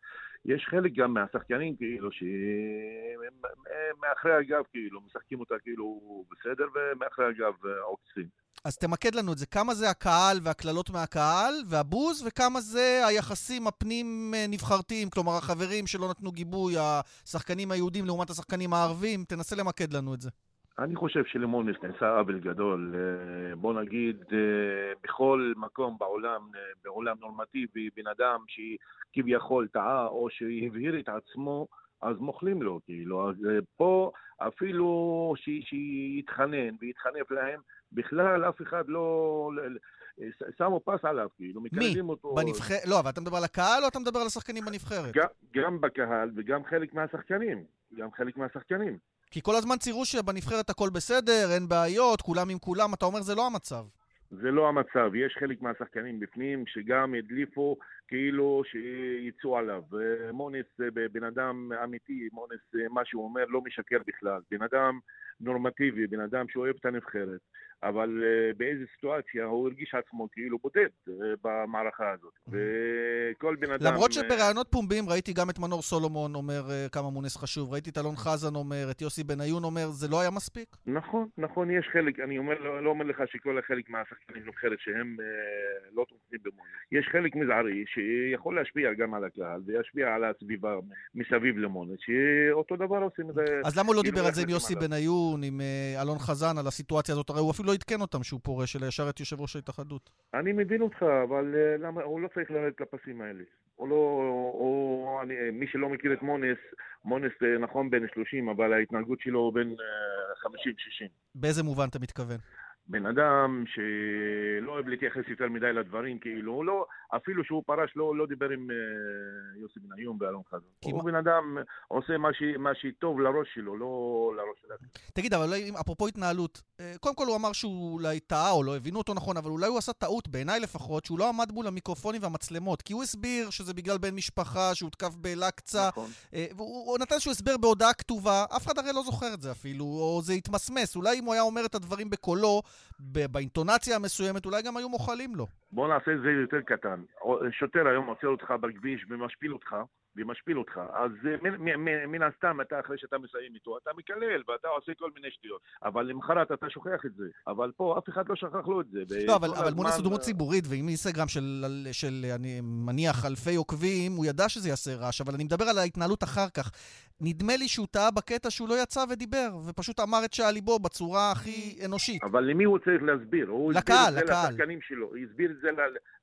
יש חלק גם מהשחקנים כאילו שמאחרי הגב כאילו משחקים אותה כאילו בסדר ומאחרי הגב אה, עוקצים. אז תמקד לנו את זה. כמה זה הקהל והקללות מהקהל והבוז, וכמה זה היחסים הפנים-נבחרתיים, כלומר החברים שלא נתנו גיבוי, השחקנים היהודים לעומת השחקנים הערבים. תנסה למקד לנו את זה. אני חושב שלמונס נעשה עוול גדול. אה, בוא נגיד, אה, בכל מקום בעולם, אה, בעולם נורמטיבי, בן אדם שכביכול טעה או שהבהיר את עצמו, אז מוכלים לו, כאילו. אז פה אפילו שיתחנן ויתחנף להם, בכלל אף אחד לא... שמו פס עליו, כאילו, מקללים אותו. מי? בנבחר... לא, אבל אתה מדבר על הקהל או אתה מדבר על השחקנים בנבחרת? גם, גם בקהל וגם חלק מהשחקנים. גם חלק מהשחקנים. כי כל הזמן ציירו שבנבחרת הכל בסדר, אין בעיות, כולם עם כולם, אתה אומר זה לא המצב. זה לא המצב. יש חלק מהשחקנים בפנים שגם הדליפו כאילו שיצאו עליו. מוניס בן אדם אמיתי, מוניס, מה שהוא אומר לא משקר בכלל. בן אדם נורמטיבי, בן אדם שאוהב את הנבחרת. אבל uh, באיזה סיטואציה הוא הרגיש עצמו כאילו בודד במערכה הזאת. וכל בן אדם... למרות שבראיונות פומביים ראיתי גם את מנור סולומון אומר כמה מונס חשוב, ראיתי את אלון חזן אומר, את יוסי בניון אומר, זה לא היה מספיק? נכון, נכון, יש חלק, אני אומר, לא, לא אומר לך שכל החלק מהשחקנים נבחרת שהם לא תומכים במונס. יש חלק מזערי שיכול להשפיע גם על הקהל וישפיע על הסביבה מסביב למונס, שאותו דבר עושים את זה... אז למה הוא לא כאילו דיבר על זה עם יוסי בניון, עם uh, אלון חזן, על הסיטואציה הזאת? הרי הוא אפילו לא עדכן אותם שהוא פורש, אלא ישר את יושב ראש ההתאחדות. אני מבין אותך, אבל uh, למה, הוא לא צריך לרדת לפסים האלה. הוא לא, הוא, אני, מי שלא מכיר את מונס, מונס uh, נכון בן 30, אבל ההתנהגות שלו הוא בן uh, 50-60. באיזה מובן אתה מתכוון? בן אדם שלא אוהב להתייחס יותר מדי לדברים, כאילו, הוא לא, אפילו שהוא פרש, לא, לא דיבר עם uh, יוסי בניון ואלון חזון. הוא בן אדם עושה מה, ש, מה שטוב לראש שלו, לא לראש שלנו. תגיד, אבל אולי, אפרופו התנהלות, אה, קודם כל הוא אמר שהוא אולי טעה או לא הבינו אותו נכון, אבל אולי הוא עשה טעות, בעיניי לפחות, שהוא לא עמד מול המיקרופונים והמצלמות, כי הוא הסביר שזה בגלל בן משפחה, שהותקף באל-אקצא, נכון. אה, והוא נתן שהוא הסבר בהודעה כתובה, אף אחד הרי לא זוכר את זה אפילו, או זה התמסמס. אולי אם הוא היה אומר את הדברים בקולו, באינטונציה המסוימת, אולי גם היו מוחלים לו. בוא נעשה את זה יותר קטן. שוטר היום עוצר אותך בכביש ומשפיל אותך, ומשפיל אותך, אז מן הסתם אתה, אחרי שאתה מסיים איתו, אתה מקלל ואתה עושה כל מיני שטויות. אבל למחרת אתה שוכח את זה. אבל פה אף אחד לא שכח לו את זה. לא, אבל, אבל מונס הוא דמות ציבורית, ועם אינסטגרם של, של, אני מניח, אלפי עוקבים, הוא ידע שזה יעשה רעש, אבל אני מדבר על ההתנהלות אחר כך. נדמה לי שהוא טעה בקטע שהוא לא יצא ודיבר, ופשוט אמר את שעל ליבו בצורה הכי אנושית. אבל למי הוא צריך להסביר? הוא לקהל, לקהל. הסביר את זה לשחקנים שלו, הוא הסביר את זה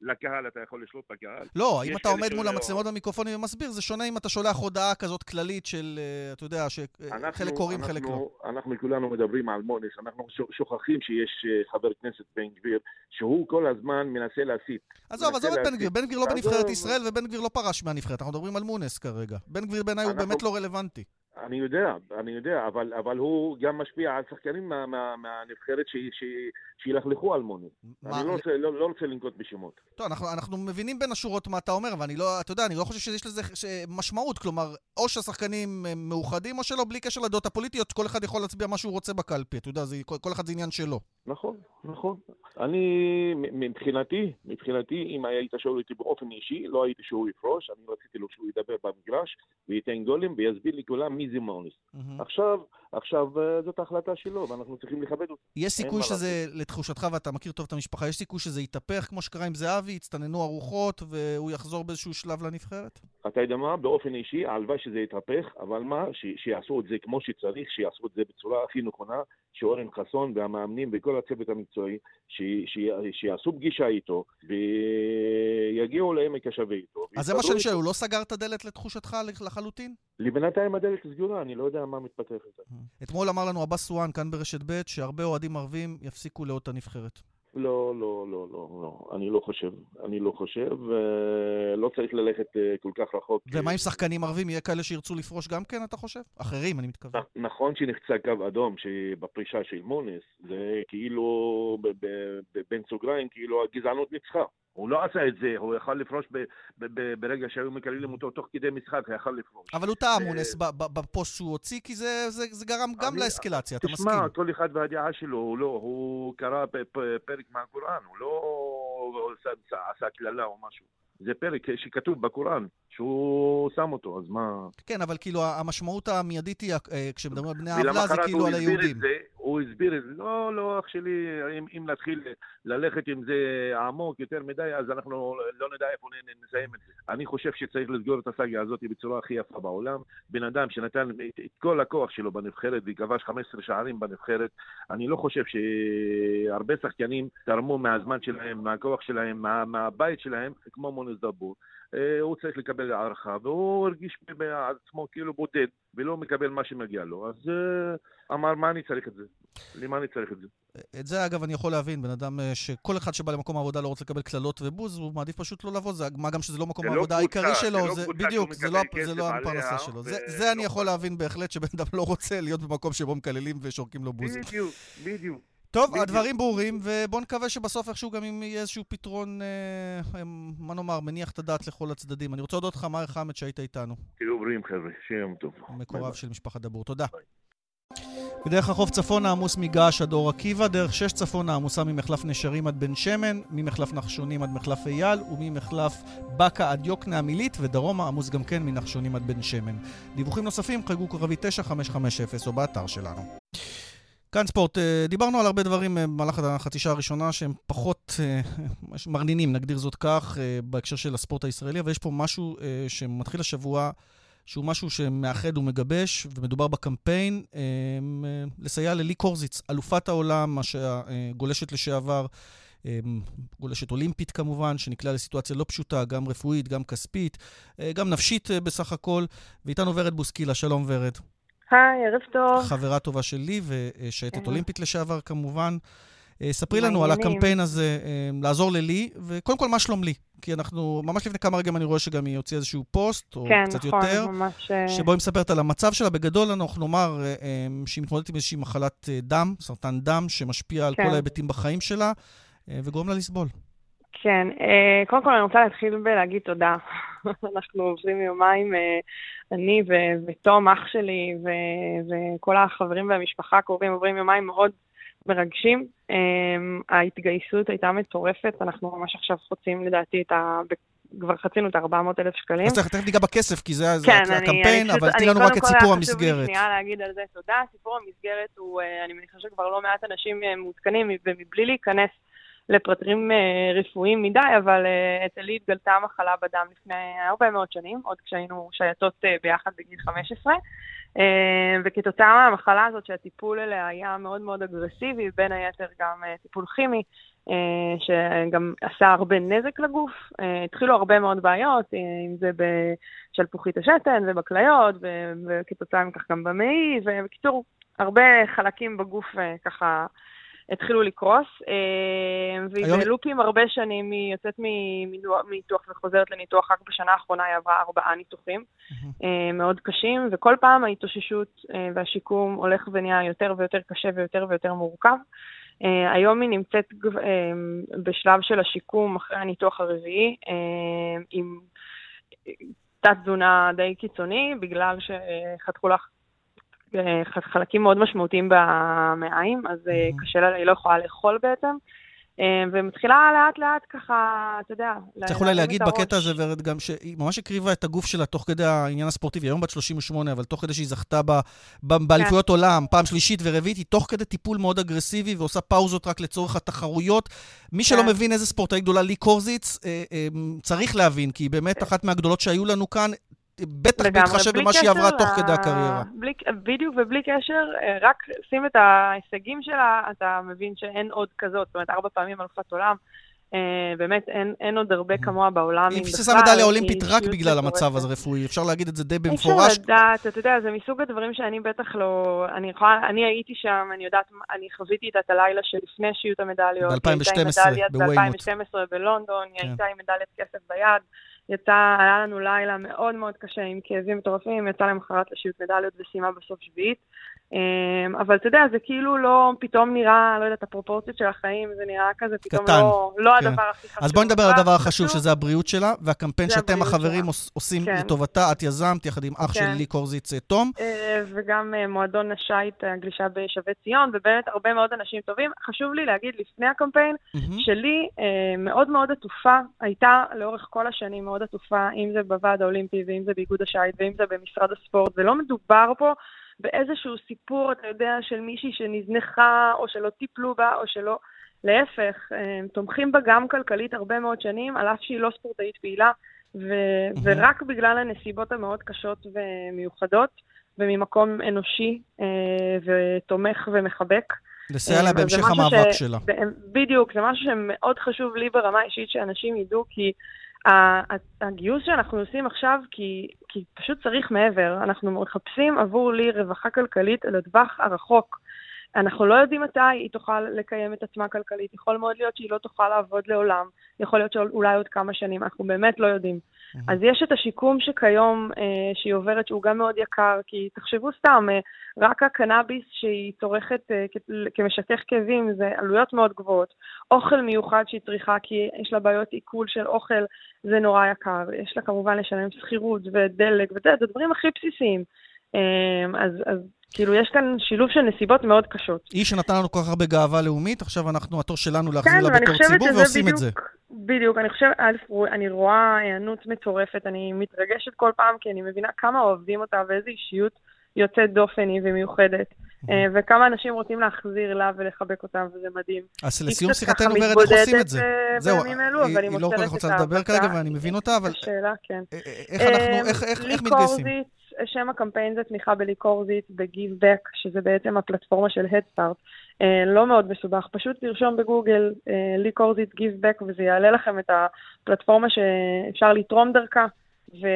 לקהל, אתה יכול לשלוט בקהל. לא, אם אתה עומד מול המצלמות והמיקרופונים ומסביר, זה שונה אם אתה שולח הודעה כזאת כללית של, אה, אתה יודע, שחלק קוראים, חלק לא. אנחנו כולנו מדברים על מונס, אנחנו שוכחים שיש אה, חבר כנסת בן גביר, שהוא כל הזמן מנסה להסית. עזוב, עזוב את בן גביר, בן גביר לא בנבחרת ישראל ובן גביר לא פרש מהנבחרת, אנחנו מדברים על מונס כרגע. בן גביר בעיניי הוא באמת לא רלוונטי. importante. אני יודע, אני יודע, אבל, אבל הוא גם משפיע על שחקנים מה, מה, מהנבחרת שילכלכו על מוני. מה... אני לא רוצה, לא, לא רוצה לנקוט בשמות. טוב, אנחנו, אנחנו מבינים בין השורות מה אתה אומר, אבל אני לא, אתה יודע, אני לא חושב שיש לזה משמעות. כלומר, או שהשחקנים מאוחדים או שלא, בלי קשר לדעות הפוליטיות, כל אחד יכול להצביע מה שהוא רוצה בקלפי. אתה יודע, זה, כל, כל אחד זה עניין שלו. נכון, נכון. אני, מבחינתי, מבחינתי, אם היית שואל אותי באופן אישי, לא הייתי שהוא יפרוש, אני רציתי לו שהוא ידבר במגרש וייתן גולים ויסביר לכולם מי זה מונס. Mm-hmm. עכשיו, עכשיו אה, זאת ההחלטה שלו, ואנחנו צריכים לכבד אותה. יש סיכוי שזה, לתחושתך, ואתה מכיר טוב את המשפחה, יש סיכוי שזה יתהפך כמו שקרה עם זהבי, יצטננו הרוחות והוא יחזור באיזשהו שלב לנבחרת? אתה יודע מה? באופן אישי, הלוואי שזה יתהפך, אבל מה? ש- שיעשו את זה כמו שצריך, שיעשו את זה בצורה הכי נכונה, שאורן חסון והמאמנים וכל הצוות המקצועי, ש- ש- שיעשו פגישה איתו ויגיעו לעמק השווה איתו. אז זה מה שאני שואל, הוא לא סגר את הדלת לתחושתך לחלוטין? לבינתיים הדלת סגורה, אני לא יודע מה מתפתח איתה. אתמול אמר לנו עבאס סואן כאן ברשת ב' שהרבה אוהדים ערבים יפסיקו לאות הנבחרת. לא, לא, לא, לא, לא, אני לא חושב. אני לא חושב, לא צריך ללכת אה, כל כך רחוק. ומה עם שחקנים ערבים? יהיה כאלה שירצו לפרוש גם כן, אתה חושב? אחרים, אני מתכוון. נכון שנחצה קו אדום שבפרישה של מונס, זה כאילו, בין סוגריים, כאילו הגזענות ניצחה. הוא לא עשה את זה, הוא יכל לפרוש ב, ב, ב, ברגע שהיו מקללים אותו תוך כדי משחק, הוא יכל לפרוש. אבל הוא טעה, מונס, בפוסט שהוא הוציא, כי זה, זה, זה גרם גם לאסקלציה, אתה מסכים? תשמע, כל אחד והדעה שלו, הוא לא, הוא קרא פרק מהקוראן, הוא לא עשה קללה או משהו. זה פרק שכתוב בקוראן, שהוא שם אותו, אז מה... כן, אבל כאילו המשמעות המיידית היא, אה, כשמדברים על בני העוולה, זה כאילו על היהודים. זה, הוא הסביר את זה, לא, לא, אח שלי, אם, אם נתחיל ללכת עם זה עמוק יותר מדי, אז אנחנו לא נדע איפה נסיים את זה. אני חושב שצריך לסגור את הסאגיה הזאת בצורה הכי יפה בעולם. בן אדם שנתן את, את כל הכוח שלו בנבחרת וכבש 15 שערים בנבחרת, אני לא חושב שהרבה שחקנים תרמו מהזמן שלהם, מהכוח שלהם, מה, מהבית שלהם, כמו מונס דבור. אה, הוא צריך לקבל הערכה, והוא הרגיש בעצמו כאילו בודד, ולא מקבל מה שמגיע לו. אז uh, אמר, מה אני צריך את זה? למה אני צריך את זה? את זה, אגב, אני יכול להבין. בן אדם אה, שכל אחד שבא למקום העבודה לא רוצה לקבל קללות ובוז, הוא מעדיף פשוט לא לבוא. זה, מה גם שזה לא מקום העבודה העיקרי שלו. זה, זה בדיוק, זה לא, זה לא הפרנסה שלו. ו... זה, זה אני יכול להבין בהחלט, שבן אדם לא רוצה להיות במקום שבו מקללים ושורקים לו בוז. בדיוק, בדיוק. טוב, בדיוק. הדברים ברורים, ובואו נקווה שבסוף איכשהו גם אם יהיה איזשהו פתרון, אה, מה נאמר, מניח את הדעת לכל הצדדים. אני רוצה להודות לך, מאיר חמד, שהיית איתנו. תהיו בריאים, חבר'ה, שיהיה יום טוב. מקורב של משפחת דבור. תודה. בדרך החוף צפונה עמוס מגעש עד אור עקיבא, דרך שש צפונה עמוסה ממחלף נשרים עד בן שמן, ממחלף נחשונים עד מחלף אייל וממחלף בקה עד יוקנעם עילית, ודרומה עמוס גם כן מנחשונים עד בן שמן. דיווחים נוספים חייגו כוכבי 9550 או באתר שלנו. כאן ספורט, אה, דיברנו על הרבה דברים אה, במהלך החצי שעה הראשונה שהם פחות אה, מרנינים, נגדיר זאת כך, בהקשר של הספורט הישראלי, אבל יש פה משהו שמתחיל השבוע שהוא משהו שמאחד ומגבש, ומדובר בקמפיין לסייע ללי קורזיץ, אלופת העולם, גולשת לשעבר, גולשת אולימפית כמובן, שנקלעה לסיטואציה לא פשוטה, גם רפואית, גם כספית, גם נפשית בסך הכל. ואיתנו ורד בוסקילה, שלום ורד. היי, ערב טוב. חברה טובה שלי ושייטת אולימפית לשעבר כמובן. ספרי לנו על הקמפיין הזה, לעזור ללי, וקודם כל, מה שלום לי? כי אנחנו, ממש לפני כמה רגעים אני רואה שגם היא הוציאה איזשהו פוסט, או כן, קצת נכון, יותר, ממש... שבו היא מספרת על המצב שלה. בגדול, אנחנו נאמר אה, אה, שהיא מתמודדת עם איזושהי מחלת אה, דם, סרטן דם, שמשפיע על כן. כל ההיבטים בחיים שלה, וגורם לה לסבול. כן, קודם כל אני רוצה להתחיל בלהגיד תודה. אנחנו עוברים יומיים, אני ותום, אח שלי, וכל החברים והמשפחה הקרובים עוברים יומיים מאוד מרגשים. Um, ההתגייסות הייתה מטורפת, אנחנו ממש עכשיו חוצים לדעתי את ה... כבר חצינו את ה-400 אלף שקלים. אז תכף ניגע בכסף, כי זה, כן, זה הקמפיין, אבל תני לנו רק את סיפור המסגרת. אני קודם כל חשוב לי שנייה להגיד על זה תודה. סיפור המסגרת הוא, אה, אני מניחה שכבר לא מעט אנשים אה, מעודכנים, ומבלי להיכנס לפרטים אה, רפואיים מדי, אבל אצלי התגלתה מחלה בדם לפני הרבה מאוד שנים, עוד כשהיינו שייטות ביחד בגיל 15. אה, וכתוצאה מהמחלה הזאת שהטיפול אליה היה מאוד מאוד אגרסיבי, בין היתר גם אה, טיפול כימי, אה, שגם עשה הרבה נזק לגוף. התחילו הרבה מאוד בעיות, אם זה בשלפוחית השתן ובכליות, וכתוצאה מכך גם במעי, ובקיצור, הרבה חלקים בגוף ככה התחילו לקרוס, אה, והיא היום... בלופים הרבה שנים, היא יוצאת מניתוח וחוזרת לניתוח, רק בשנה האחרונה היא עברה ארבעה ניתוחים mm-hmm. מאוד קשים, וכל פעם ההתאוששות אה, והשיקום הולך ונהיה יותר ויותר קשה ויותר ויותר מורכב. היום היא נמצאת בשלב של השיקום אחרי הניתוח הרביעי, עם תת-תזונה די קיצוני, בגלל שחתכו לך חלקים מאוד משמעותיים במעיים, אז mm-hmm. קשה לה, היא לא יכולה לאכול בעצם. אה, ומתחילה לאט לאט ככה, אתה יודע, צריך אולי להגיד בקטע הזה, ורד, גם שהיא ממש הקריבה את הגוף שלה תוך כדי העניין הספורטיבי, היום בת 38, אבל תוך כדי שהיא זכתה באליפויות כן. עולם, פעם שלישית ורביעית, היא תוך כדי טיפול מאוד אגרסיבי ועושה פאוזות רק לצורך התחרויות. מי שלא כן. מבין איזה ספורטאי גדולה לי קורזיץ, אה, צריך להבין, כי היא באמת אחת מהגדולות שהיו לנו כאן, בטח בהתחשב במה שהיא עברה תוך כדי הקריירה. בלי, בדיוק, ובלי קשר, אה, רק שים את ההישגים שלה, אתה מבין שאין עוד כזאת. זאת אומרת, ארבע פעמים אלופת עולם. Uh, באמת, אין, אין עוד הרבה כמוה בעולם. היא פספסה מדליה אולימפית רק בגלל המצב הזה רפואי, אפשר להגיד את זה די במפורש. אפשר לדעת, אתה יודע, זה מסוג הדברים שאני בטח לא... אני יכולה, אני הייתי שם, אני יודעת, אני חוויתי את הלילה שלפני שיהיו את המדליות. ב-2012, בוויימוט. ב-2012 בלונדון, היא כן. הייתה עם מדליית כסף ביד. יצא, היה לנו לילה מאוד מאוד קשה עם כאבים מטורפים, יצא למחרת לשיעוט מדליות וסיימה בסוף שביעית. אמ, אבל אתה יודע, זה כאילו לא פתאום נראה, לא יודעת, הפרופורציות של החיים, זה נראה כזה פתאום קטן, לא, לא כן. הדבר הכי חשוב. אז בואי נדבר על הדבר החשוב, שזה הבריאות שלה, והקמפיין שאתם החברים שלה. עושים כן. לטובתה, את יזמת יחד עם אח כן. של לי קורזיץ אה, תום. אה, וגם אה, מועדון השייט, הגלישה בשווה ציון, ובאמת הרבה מאוד אנשים טובים. חשוב לי להגיד לפני הקמפיין, mm-hmm. שלי מאוד מאוד עטופה, הייתה לאורך כל השנים מאוד עטופה, אם זה בוועד האולימפי, ואם זה באיגוד השייט, ואם זה במשרד הספורט, ולא מדובר פה באיזשהו סיפור, אתה יודע, של מישהי שנזנחה, או שלא טיפלו בה, או שלא... להפך, הם תומכים בה גם כלכלית הרבה מאוד שנים, על אף שהיא לא ספורטאית פעילה, ו- mm-hmm. ורק בגלל הנסיבות המאוד קשות ומיוחדות, וממקום אנושי אה, ותומך ומחבק. לסייע לה בהמשך המאבק ש... שלה. בדיוק, זה משהו שמאוד חשוב לי ברמה אישית שאנשים ידעו, כי הגיוס שאנחנו עושים עכשיו, כי, כי פשוט צריך מעבר. אנחנו מחפשים עבור לי רווחה כלכלית לטווח הרחוק. אנחנו לא יודעים מתי היא תוכל לקיים את עצמה כלכלית. יכול מאוד להיות שהיא לא תוכל לעבוד לעולם, יכול להיות שאולי עוד כמה שנים, אנחנו באמת לא יודעים. Mm-hmm. אז יש את השיקום שכיום, אה, שהיא עוברת, שהוא גם מאוד יקר, כי תחשבו סתם, אה, רק הקנאביס שהיא צורכת אה, כמשכך כאבים זה עלויות מאוד גבוהות. אוכל מיוחד שהיא צריכה, כי יש לה בעיות עיכול של אוכל, זה נורא יקר. יש לה כמובן לשלם שכירות ודלק, וזה הדברים הכי בסיסיים. אה, אז, אז כאילו, יש כאן שילוב של נסיבות מאוד קשות. היא שנתן לנו כל כך הרבה גאווה לאומית, עכשיו אנחנו, התור שלנו להחזיר כן, לה בתור ציבור, ועושים בדיוק, את זה. בדיוק, אני חושבת, א', אני רואה היענות מטורפת, אני מתרגשת כל פעם, כי אני מבינה כמה אוהבים אותה ואיזו אישיות יוצאת דופן היא ומיוחדת. אה, וכמה אנשים רוצים להחזיר לה ולחבק אותה, וזה מדהים. אז לסיום שיחתנו, ורד, איך עושים את זה? אה, זהו, היא לא כל כך רוצה לדבר כרגע, ואני מבין אותה, אבל... השאלה, כן. אה, איך אנחנו, איך מתגייסים? שם הקמפיין זה תמיכה בליקורזיט, בגיבבק, שזה בעצם הפלטפורמה של הדסטארט. אה, לא מאוד מסובך, פשוט תרשום בגוגל ליקורזיט גיבבק וזה יעלה לכם את הפלטפורמה שאפשר לתרום דרכה. ו...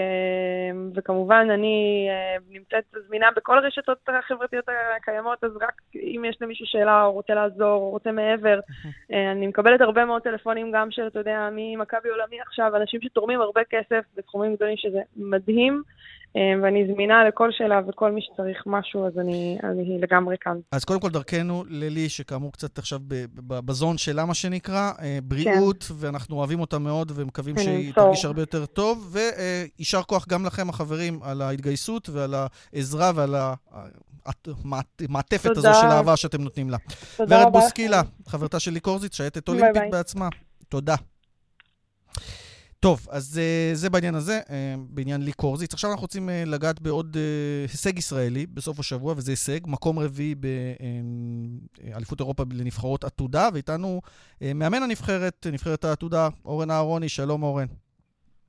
וכמובן, אני uh, נמצאת זמינה בכל הרשתות החברתיות הקיימות, אז רק אם יש למישהו שאלה או רוצה לעזור או רוצה מעבר, אני מקבלת הרבה מאוד טלפונים גם של, אתה יודע, ממכבי עולמי עכשיו, אנשים שתורמים הרבה כסף בסכומים גדולים, שזה מדהים. אה, ואני זמינה לכל שאלה וכל מי שצריך משהו, אז אני, אני לגמרי כאן. אז קודם כל דרכנו ללי, שכאמור קצת עכשיו בזון שלה, מה שנקרא, אה, בריאות, כן. ואנחנו אוהבים אותה מאוד ומקווים שהיא צור. תרגיש הרבה יותר טוב, ויישר כוח גם לכם, החברים, על ההתגייסות ועל העזרה ועל המעטפת הזו של האהבה שאתם נותנים לה. ורד בוסקילה, חברתה של ליקורזיץ, שייטת אולימפית בעצמה. תודה. טוב, אז uh, זה בעניין הזה, uh, בעניין לי קורזיץ. עכשיו אנחנו רוצים uh, לגעת בעוד uh, הישג ישראלי בסוף השבוע, וזה הישג, מקום רביעי באליפות אירופה לנבחרות עתודה, ואיתנו uh, מאמן הנבחרת, נבחרת העתודה, אורן אהרוני. שלום אורן.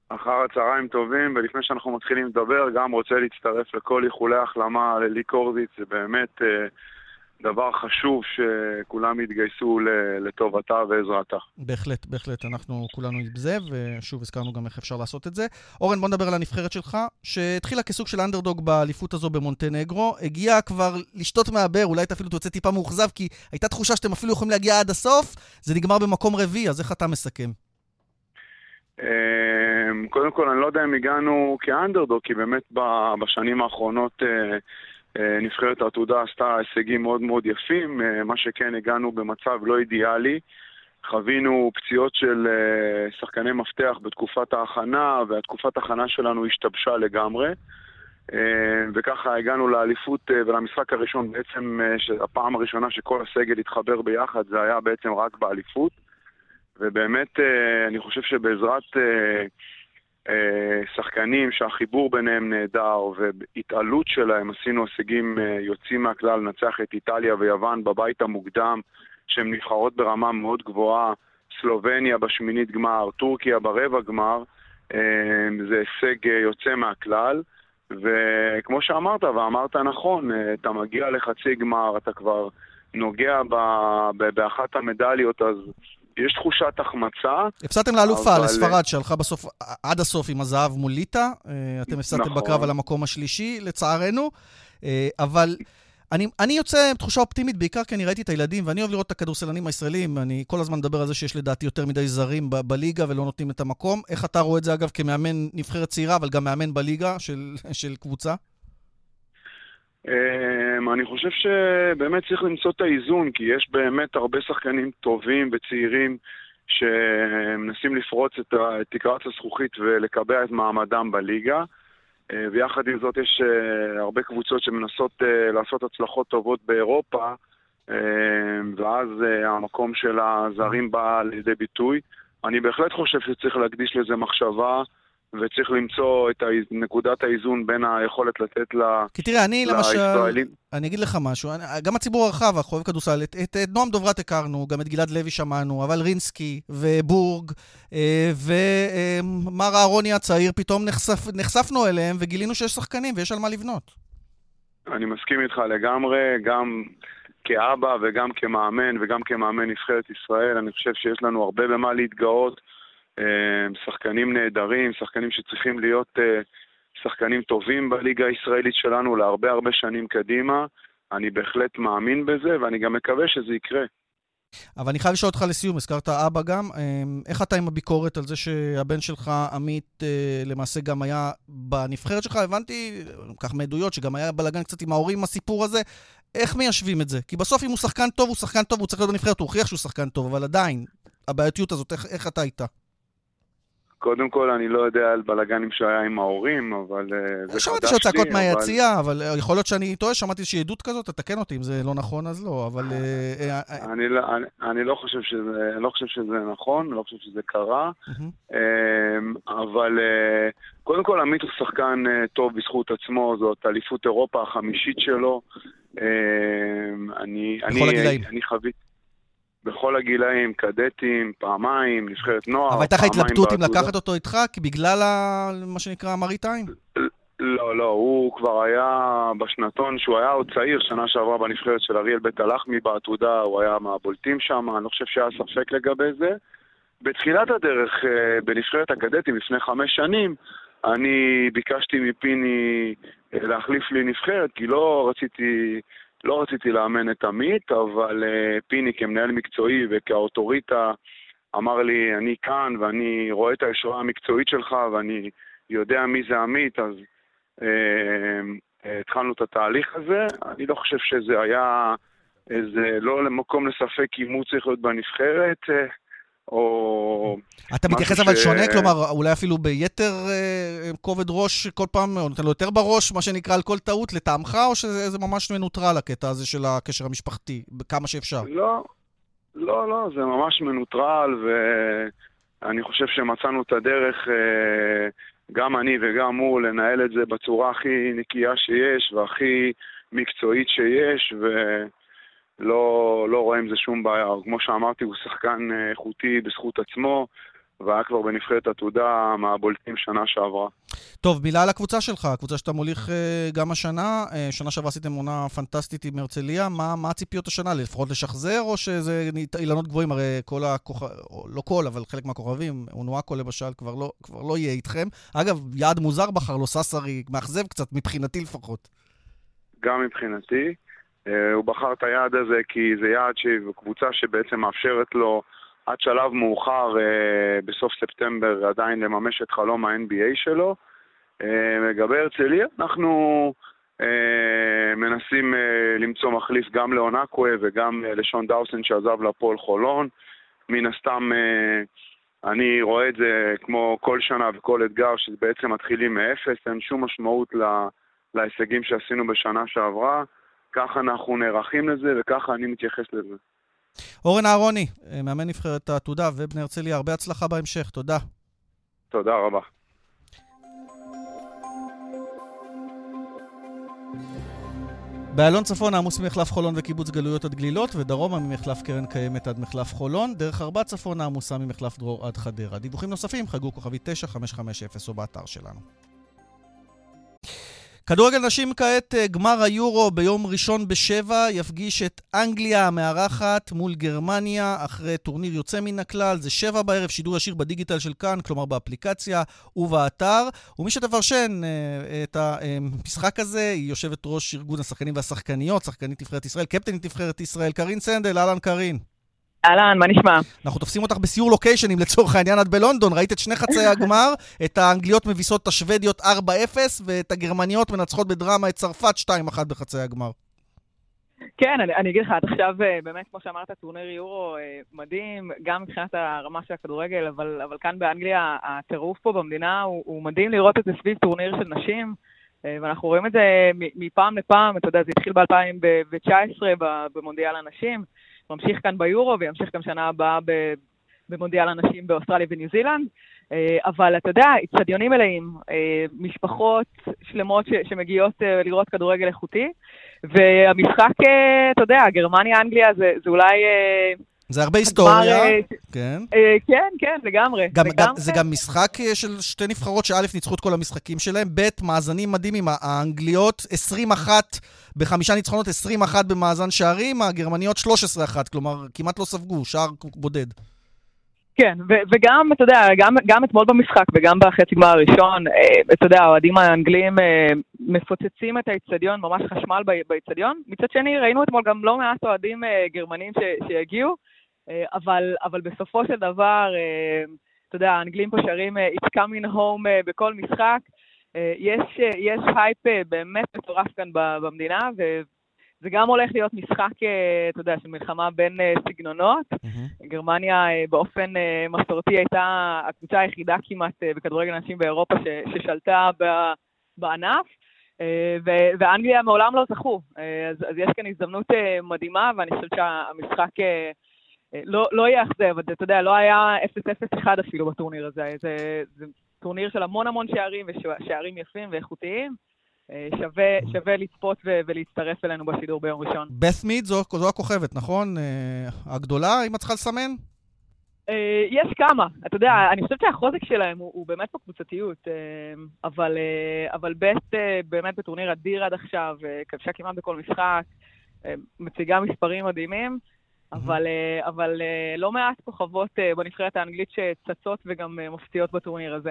אחר הצהריים טובים, ולפני שאנחנו מתחילים לדבר, גם רוצה להצטרף לכל איחולי החלמה ללי קורזיץ, זה באמת... Uh, דבר חשוב שכולם יתגייסו לטובתה ועזרתה. בהחלט, בהחלט, אנחנו כולנו עם זה, ושוב הזכרנו גם איך אפשר לעשות את זה. אורן, בוא נדבר על הנבחרת שלך, שהתחילה כסוג של אנדרדוג באליפות הזו במונטנגרו, הגיעה כבר לשתות מהבאר, אולי אתה אפילו תוצא טיפה מאוכזב, כי הייתה תחושה שאתם אפילו יכולים להגיע עד הסוף, זה נגמר במקום רביעי, אז איך אתה מסכם? אמ, קודם כל, אני לא יודע אם הגענו כאנדרדוג, כי באמת בשנים האחרונות... אה, נבחרת העתודה עשתה הישגים מאוד מאוד יפים, אה, מה שכן הגענו במצב לא אידיאלי. חווינו פציעות של אה, שחקני מפתח בתקופת ההכנה, והתקופת ההכנה שלנו השתבשה לגמרי. וככה הגענו לאליפות ולמשחק הראשון, בעצם הפעם הראשונה שכל הסגל התחבר ביחד, זה היה בעצם רק באליפות. ובאמת, אני חושב שבעזרת שחקנים שהחיבור ביניהם נהדר והתעלות שלהם עשינו הישגים אה, יוצאים מהכלל, לנצח את איטליה ויוון בבית המוקדם שהן נבחרות ברמה מאוד גבוהה, סלובניה בשמינית גמר, טורקיה ברבע גמר, אה, זה הישג יוצא מהכלל. וכמו שאמרת, ואמרת נכון, אתה מגיע לחצי גמר, אתה כבר נוגע באחת המדליות, אז יש תחושת החמצה. הפסדתם לאלופה, אבל... לספרד, שהלכה בסוף, עד הסוף עם הזהב מול ליטא. אה, אתם הפסדתם נכון. בקרב על המקום השלישי, לצערנו. אה, אבל אני, אני יוצא עם תחושה אופטימית, בעיקר כי אני ראיתי את הילדים, ואני אוהב לראות את הכדורסלנים הישראלים. אני כל הזמן מדבר על זה שיש לדעתי יותר מדי זרים ב- בליגה ולא נותנים את המקום. איך אתה רואה את זה, אגב, כמאמן נבחרת צעירה, אבל גם מאמן בליגה של, של קבוצה? אמ, אני חושב שבאמת צריך למצוא את האיזון, כי יש באמת הרבה שחקנים טובים וצעירים שמנסים לפרוץ את תקרת הזכוכית ולקבע את מעמדם בליגה. אה, ויחד עם זאת יש אה, הרבה קבוצות שמנסות אה, לעשות הצלחות טובות באירופה, ואז המקום של הזרים בא לידי ביטוי. אני בהחלט חושב שצריך להקדיש לזה מחשבה. וצריך למצוא את נקודת האיזון בין היכולת לתת ל... כי תראה, אני למשל, אני אגיד לך משהו, גם הציבור הרחב, החובב כדורסל, את, את, את נועם דוברת הכרנו, גם את גלעד לוי שמענו, אבל רינסקי ובורג אה, ומר אהרוני הצעיר, פתאום נחשף, נחשפנו אליהם וגילינו שיש שחקנים ויש על מה לבנות. אני מסכים איתך לגמרי, גם כאבא וגם כמאמן וגם כמאמן נבחרת ישראל, אני חושב שיש לנו הרבה במה להתגאות. אה, שחקנים נהדרים, שחקנים שצריכים להיות אה, שחקנים טובים בליגה הישראלית שלנו להרבה הרבה שנים קדימה, אני בהחלט מאמין בזה, ואני גם מקווה שזה יקרה. אבל אני חייב לשאול אותך לסיום, הזכרת אבא גם, אמ, איך אתה עם הביקורת על זה שהבן שלך, עמית, אה, למעשה גם היה בנבחרת שלך? הבנתי, כך מעדויות, שגם היה בלאגן קצת עם ההורים הסיפור הזה. איך מיישבים את זה? כי בסוף אם הוא שחקן טוב, הוא שחקן טוב, הוא צריך להיות בנבחרת, הוא הוכיח שהוא שחקן טוב, אבל עדיין, הבעייתיות הזאת, איך, איך אתה איתה? קודם כל, אני לא יודע על בלאגנים שהיה עם ההורים, אבל uh, זה חדש לי. שמעתי שהיו צעקות מהיציאה, אבל... אבל יכול להיות שאני טועה, שמעתי איזושהי עדות כזאת, תתקן אותי אם זה לא נכון, אז לא, אבל... אני, לא, חושב שזה, נכון, אני לא חושב שזה קרה, uh-huh. אבל uh, קודם כל, עמית הוא שחקן טוב בזכות עצמו, זאת אליפות אירופה החמישית שלו. הגילאים. אני חוויתי... בכל הגילאים, קדטים, פעמיים, נבחרת נוער, אבל הייתה לך התלבטות אם לקחת אותו איתך, כי בגלל ה... מה שנקרא מראית-עין? לא, לא, הוא כבר היה בשנתון, שהוא היה עוד צעיר, שנה שעברה בנבחרת של אריאל בית הלחמי בעתודה, הוא היה מהבולטים שם, אני לא חושב שהיה ספק לגבי זה. בתחילת הדרך, אה, בנבחרת הקדטים, לפני חמש שנים, אני ביקשתי מפיני אה, להחליף לי נבחרת, כי לא רציתי לא רציתי לאמן את עמית, אבל uh, פיני כמנהל מקצועי וכאוטוריטה אמר לי, אני כאן ואני רואה את הישועה המקצועית שלך ואני יודע מי זה עמית, אז uh, uh, התחלנו את התהליך הזה. אני לא חושב שזה היה איזה, לא למקום לספק אם הוא צריך להיות בנבחרת. או... אתה מתייחס אבל ש... שונה? כלומר, אולי אפילו ביתר אה, כובד ראש כל פעם, או נותן לו יותר בראש, מה שנקרא, על כל טעות, לטעמך, או שזה ממש מנוטרל הקטע הזה של הקשר המשפחתי, כמה שאפשר? לא, לא, לא, זה ממש מנוטרל, ואני חושב שמצאנו את הדרך, אה, גם אני וגם הוא, לנהל את זה בצורה הכי נקייה שיש, והכי מקצועית שיש, ו... לא, לא רואה עם זה שום בעיה. כמו שאמרתי, הוא שחקן אה, איכותי בזכות עצמו, והיה כבר בנבחרת עתודה מהבולטים שנה שעברה. טוב, מילה על הקבוצה שלך, הקבוצה שאתה מוליך אה, גם השנה. אה, שנה שעברה עשיתם עונה פנטסטית עם הרצליה. מה, מה הציפיות השנה? לפחות לשחזר, או שזה אילנות גבוהים? הרי כל הכוכבים, לא כל, אבל חלק מהכוכבים, אונואקו למשל, כבר לא, כבר לא יהיה איתכם. אגב, יעד מוזר בחר לו, ססרי, מאכזב קצת, מבחינתי לפחות. גם מבחינתי. אה, הוא בחר את היעד הזה כי זה יעד שהיא קבוצה שבעצם מאפשרת לו עד שלב מאוחר אה, בסוף ספטמבר עדיין לממש את חלום ה-NBA שלו. אה, לגבי הרצליה, אנחנו מנסים למצוא מחליף גם לאונקווה וגם לשון דאוסן שעזב לפועל חולון. מן הסתם אני רואה את זה כמו כל שנה וכל אתגר שבעצם מתחילים מאפס, אין שום משמעות להישגים שעשינו בשנה שעברה. ככה אנחנו נערכים לזה וככה אני מתייחס לזה. אורן אהרוני, מאמן נבחרת העתודה ובני הרצליה, הרבה הצלחה בהמשך, תודה. תודה רבה. באלון צפון עמוס ממחלף חולון וקיבוץ גלויות עד גלילות, ודרומה ממחלף קרן קיימת עד מחלף חולון, דרך ארבע צפון עמוסה ממחלף דרור עד חדרה. דיווחים נוספים חגו כוכבי 9550 או באתר שלנו. כדורגל נשים כעת, אה, גמר היורו ביום ראשון בשבע, יפגיש את אנגליה המארחת מול גרמניה אחרי טורניר יוצא מן הכלל. זה שבע בערב, שידור ישיר בדיגיטל של כאן, כלומר באפליקציה ובאתר. ומי שתפרשן אה, את המשחק הזה היא יושבת ראש ארגון השחקנים והשחקניות, שחקנית נבחרת ישראל, קפטנית נבחרת ישראל, קרין סנדל, אהלן קרין. אהלן, מה נשמע? אנחנו תופסים אותך בסיור לוקיישנים לצורך העניין, את בלונדון, ראית את שני חצאי הגמר, את האנגליות מביסות את השוודיות 4-0, ואת הגרמניות מנצחות בדרמה את צרפת 2-1 בחצאי הגמר. כן, אני, אני אגיד לך, עד עכשיו, אה, באמת, כמו שאמרת, טורניר יורו אה, מדהים, גם מבחינת הרמה של הכדורגל, אבל, אבל כאן באנגליה, הטירוף פה במדינה הוא, הוא מדהים לראות את זה סביב טורניר של נשים, אה, ואנחנו רואים את זה מפעם לפעם, אתה יודע, זה התחיל ב-2019 במונדיאל הנשים. ממשיך כאן ביורו וימשיך גם שנה הבאה במונדיאל הנשים באוסטרליה וניו זילנד. אה, אבל אתה יודע, אצטדיונים מלאים, אה, משפחות שלמות שמגיעות אה, לראות כדורגל איכותי, והמשחק, אתה יודע, גרמניה-אנגליה זה, זה אולי... זה הרבה היסטוריה, כן. כן, כן, לגמרי. גם, לגמרי. זה גם משחק של שתי נבחרות שא' ניצחו את כל המשחקים שלהם, ב' מאזנים מדהימים, האנגליות 21 בחמישה ניצחונות, 21 במאזן שערים, הגרמניות 13-1, כלומר כמעט לא ספגו, שער בודד. כן, ו- וגם, אתה יודע, גם, גם אתמול במשחק וגם בחצי גמר הראשון, אה, אתה יודע, האוהדים האנגלים אה, מפוצצים את האיצטדיון, ממש חשמל באיצטדיון. מצד שני, ראינו אתמול גם לא מעט אוהדים אה, גרמנים ש- שהגיעו, אה, אבל, אבל בסופו של דבר, אה, אתה יודע, האנגלים פה שרים אה, It's coming home אה, בכל משחק. אה, יש, אה, יש הייפ אה, באמת מטורף כאן במדינה, ו- זה גם הולך להיות משחק, אה, אתה יודע, של מלחמה בין אה, סגנונות. Mm-hmm. גרמניה אה, באופן מסורתי הייתה הקבוצה היחידה כמעט בכדורגל נשים באירופה ש- ששלטה בענף. ו- ואנגליה מעולם לא זכו, אז, אז יש כאן הזדמנות מדהימה, ואני חושבת שהמשחק לא, לא יאכזב, אתה יודע, לא היה 0-0-1 אפילו בטורניר הזה, זה, זה טורניר של המון המון שערים, ושערים יפים ואיכותיים. אה, שווה, שווה לצפות ו- ולהצטרף אלינו בשידור ביום ראשון. בת מיד זו, זו הכוכבת, נכון? אה, הגדולה, אם את צריכה לסמן? אה, יש כמה. אתה יודע, אני חושבת שהחוזק שלהם הוא, הוא באמת בקבוצתיות, אבל, אבל בית באמת בטורניר אדיר עד עכשיו, כבשה כמעט בכל משחק, מציגה מספרים מדהימים. אבל, אבל לא מעט כוכבות בנבחרת האנגלית שצצות וגם מפתיעות בטורניר הזה.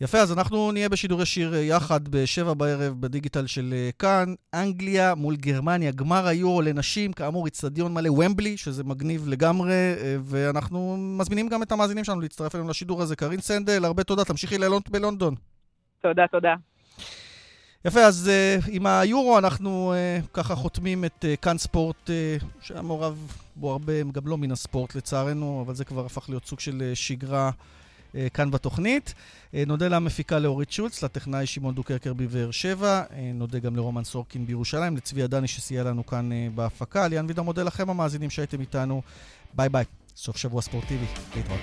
יפה, אז אנחנו נהיה בשידור ישיר יחד בשבע בערב בדיגיטל של כאן. אנגליה מול גרמניה, גמר היורו לנשים, כאמור, איצטדיון מלא ומבלי, שזה מגניב לגמרי, ואנחנו מזמינים גם את המאזינים שלנו להצטרף אלינו לשידור הזה. קרין סנדל, הרבה תודה, תמשיכי ללונט בלונדון. תודה, תודה. יפה, אז uh, עם היורו אנחנו uh, ככה חותמים את uh, כאן ספורט, uh, שהיה מעורב בו הרבה, גם לא מן הספורט לצערנו, אבל זה כבר הפך להיות סוג של uh, שגרה uh, כאן בתוכנית. אה, נודה למפיקה לאורית שולץ, לטכנאי שמעון דוקרקר בבאר שבע, אה, נודה גם לרומן סורקין בירושלים, לצבי עדני שסייע לנו כאן אה, בהפקה. ליאן וילדאו מודה לכם המאזינים שהייתם איתנו. ביי ביי, סוף שבוע ספורטיבי, להתראות.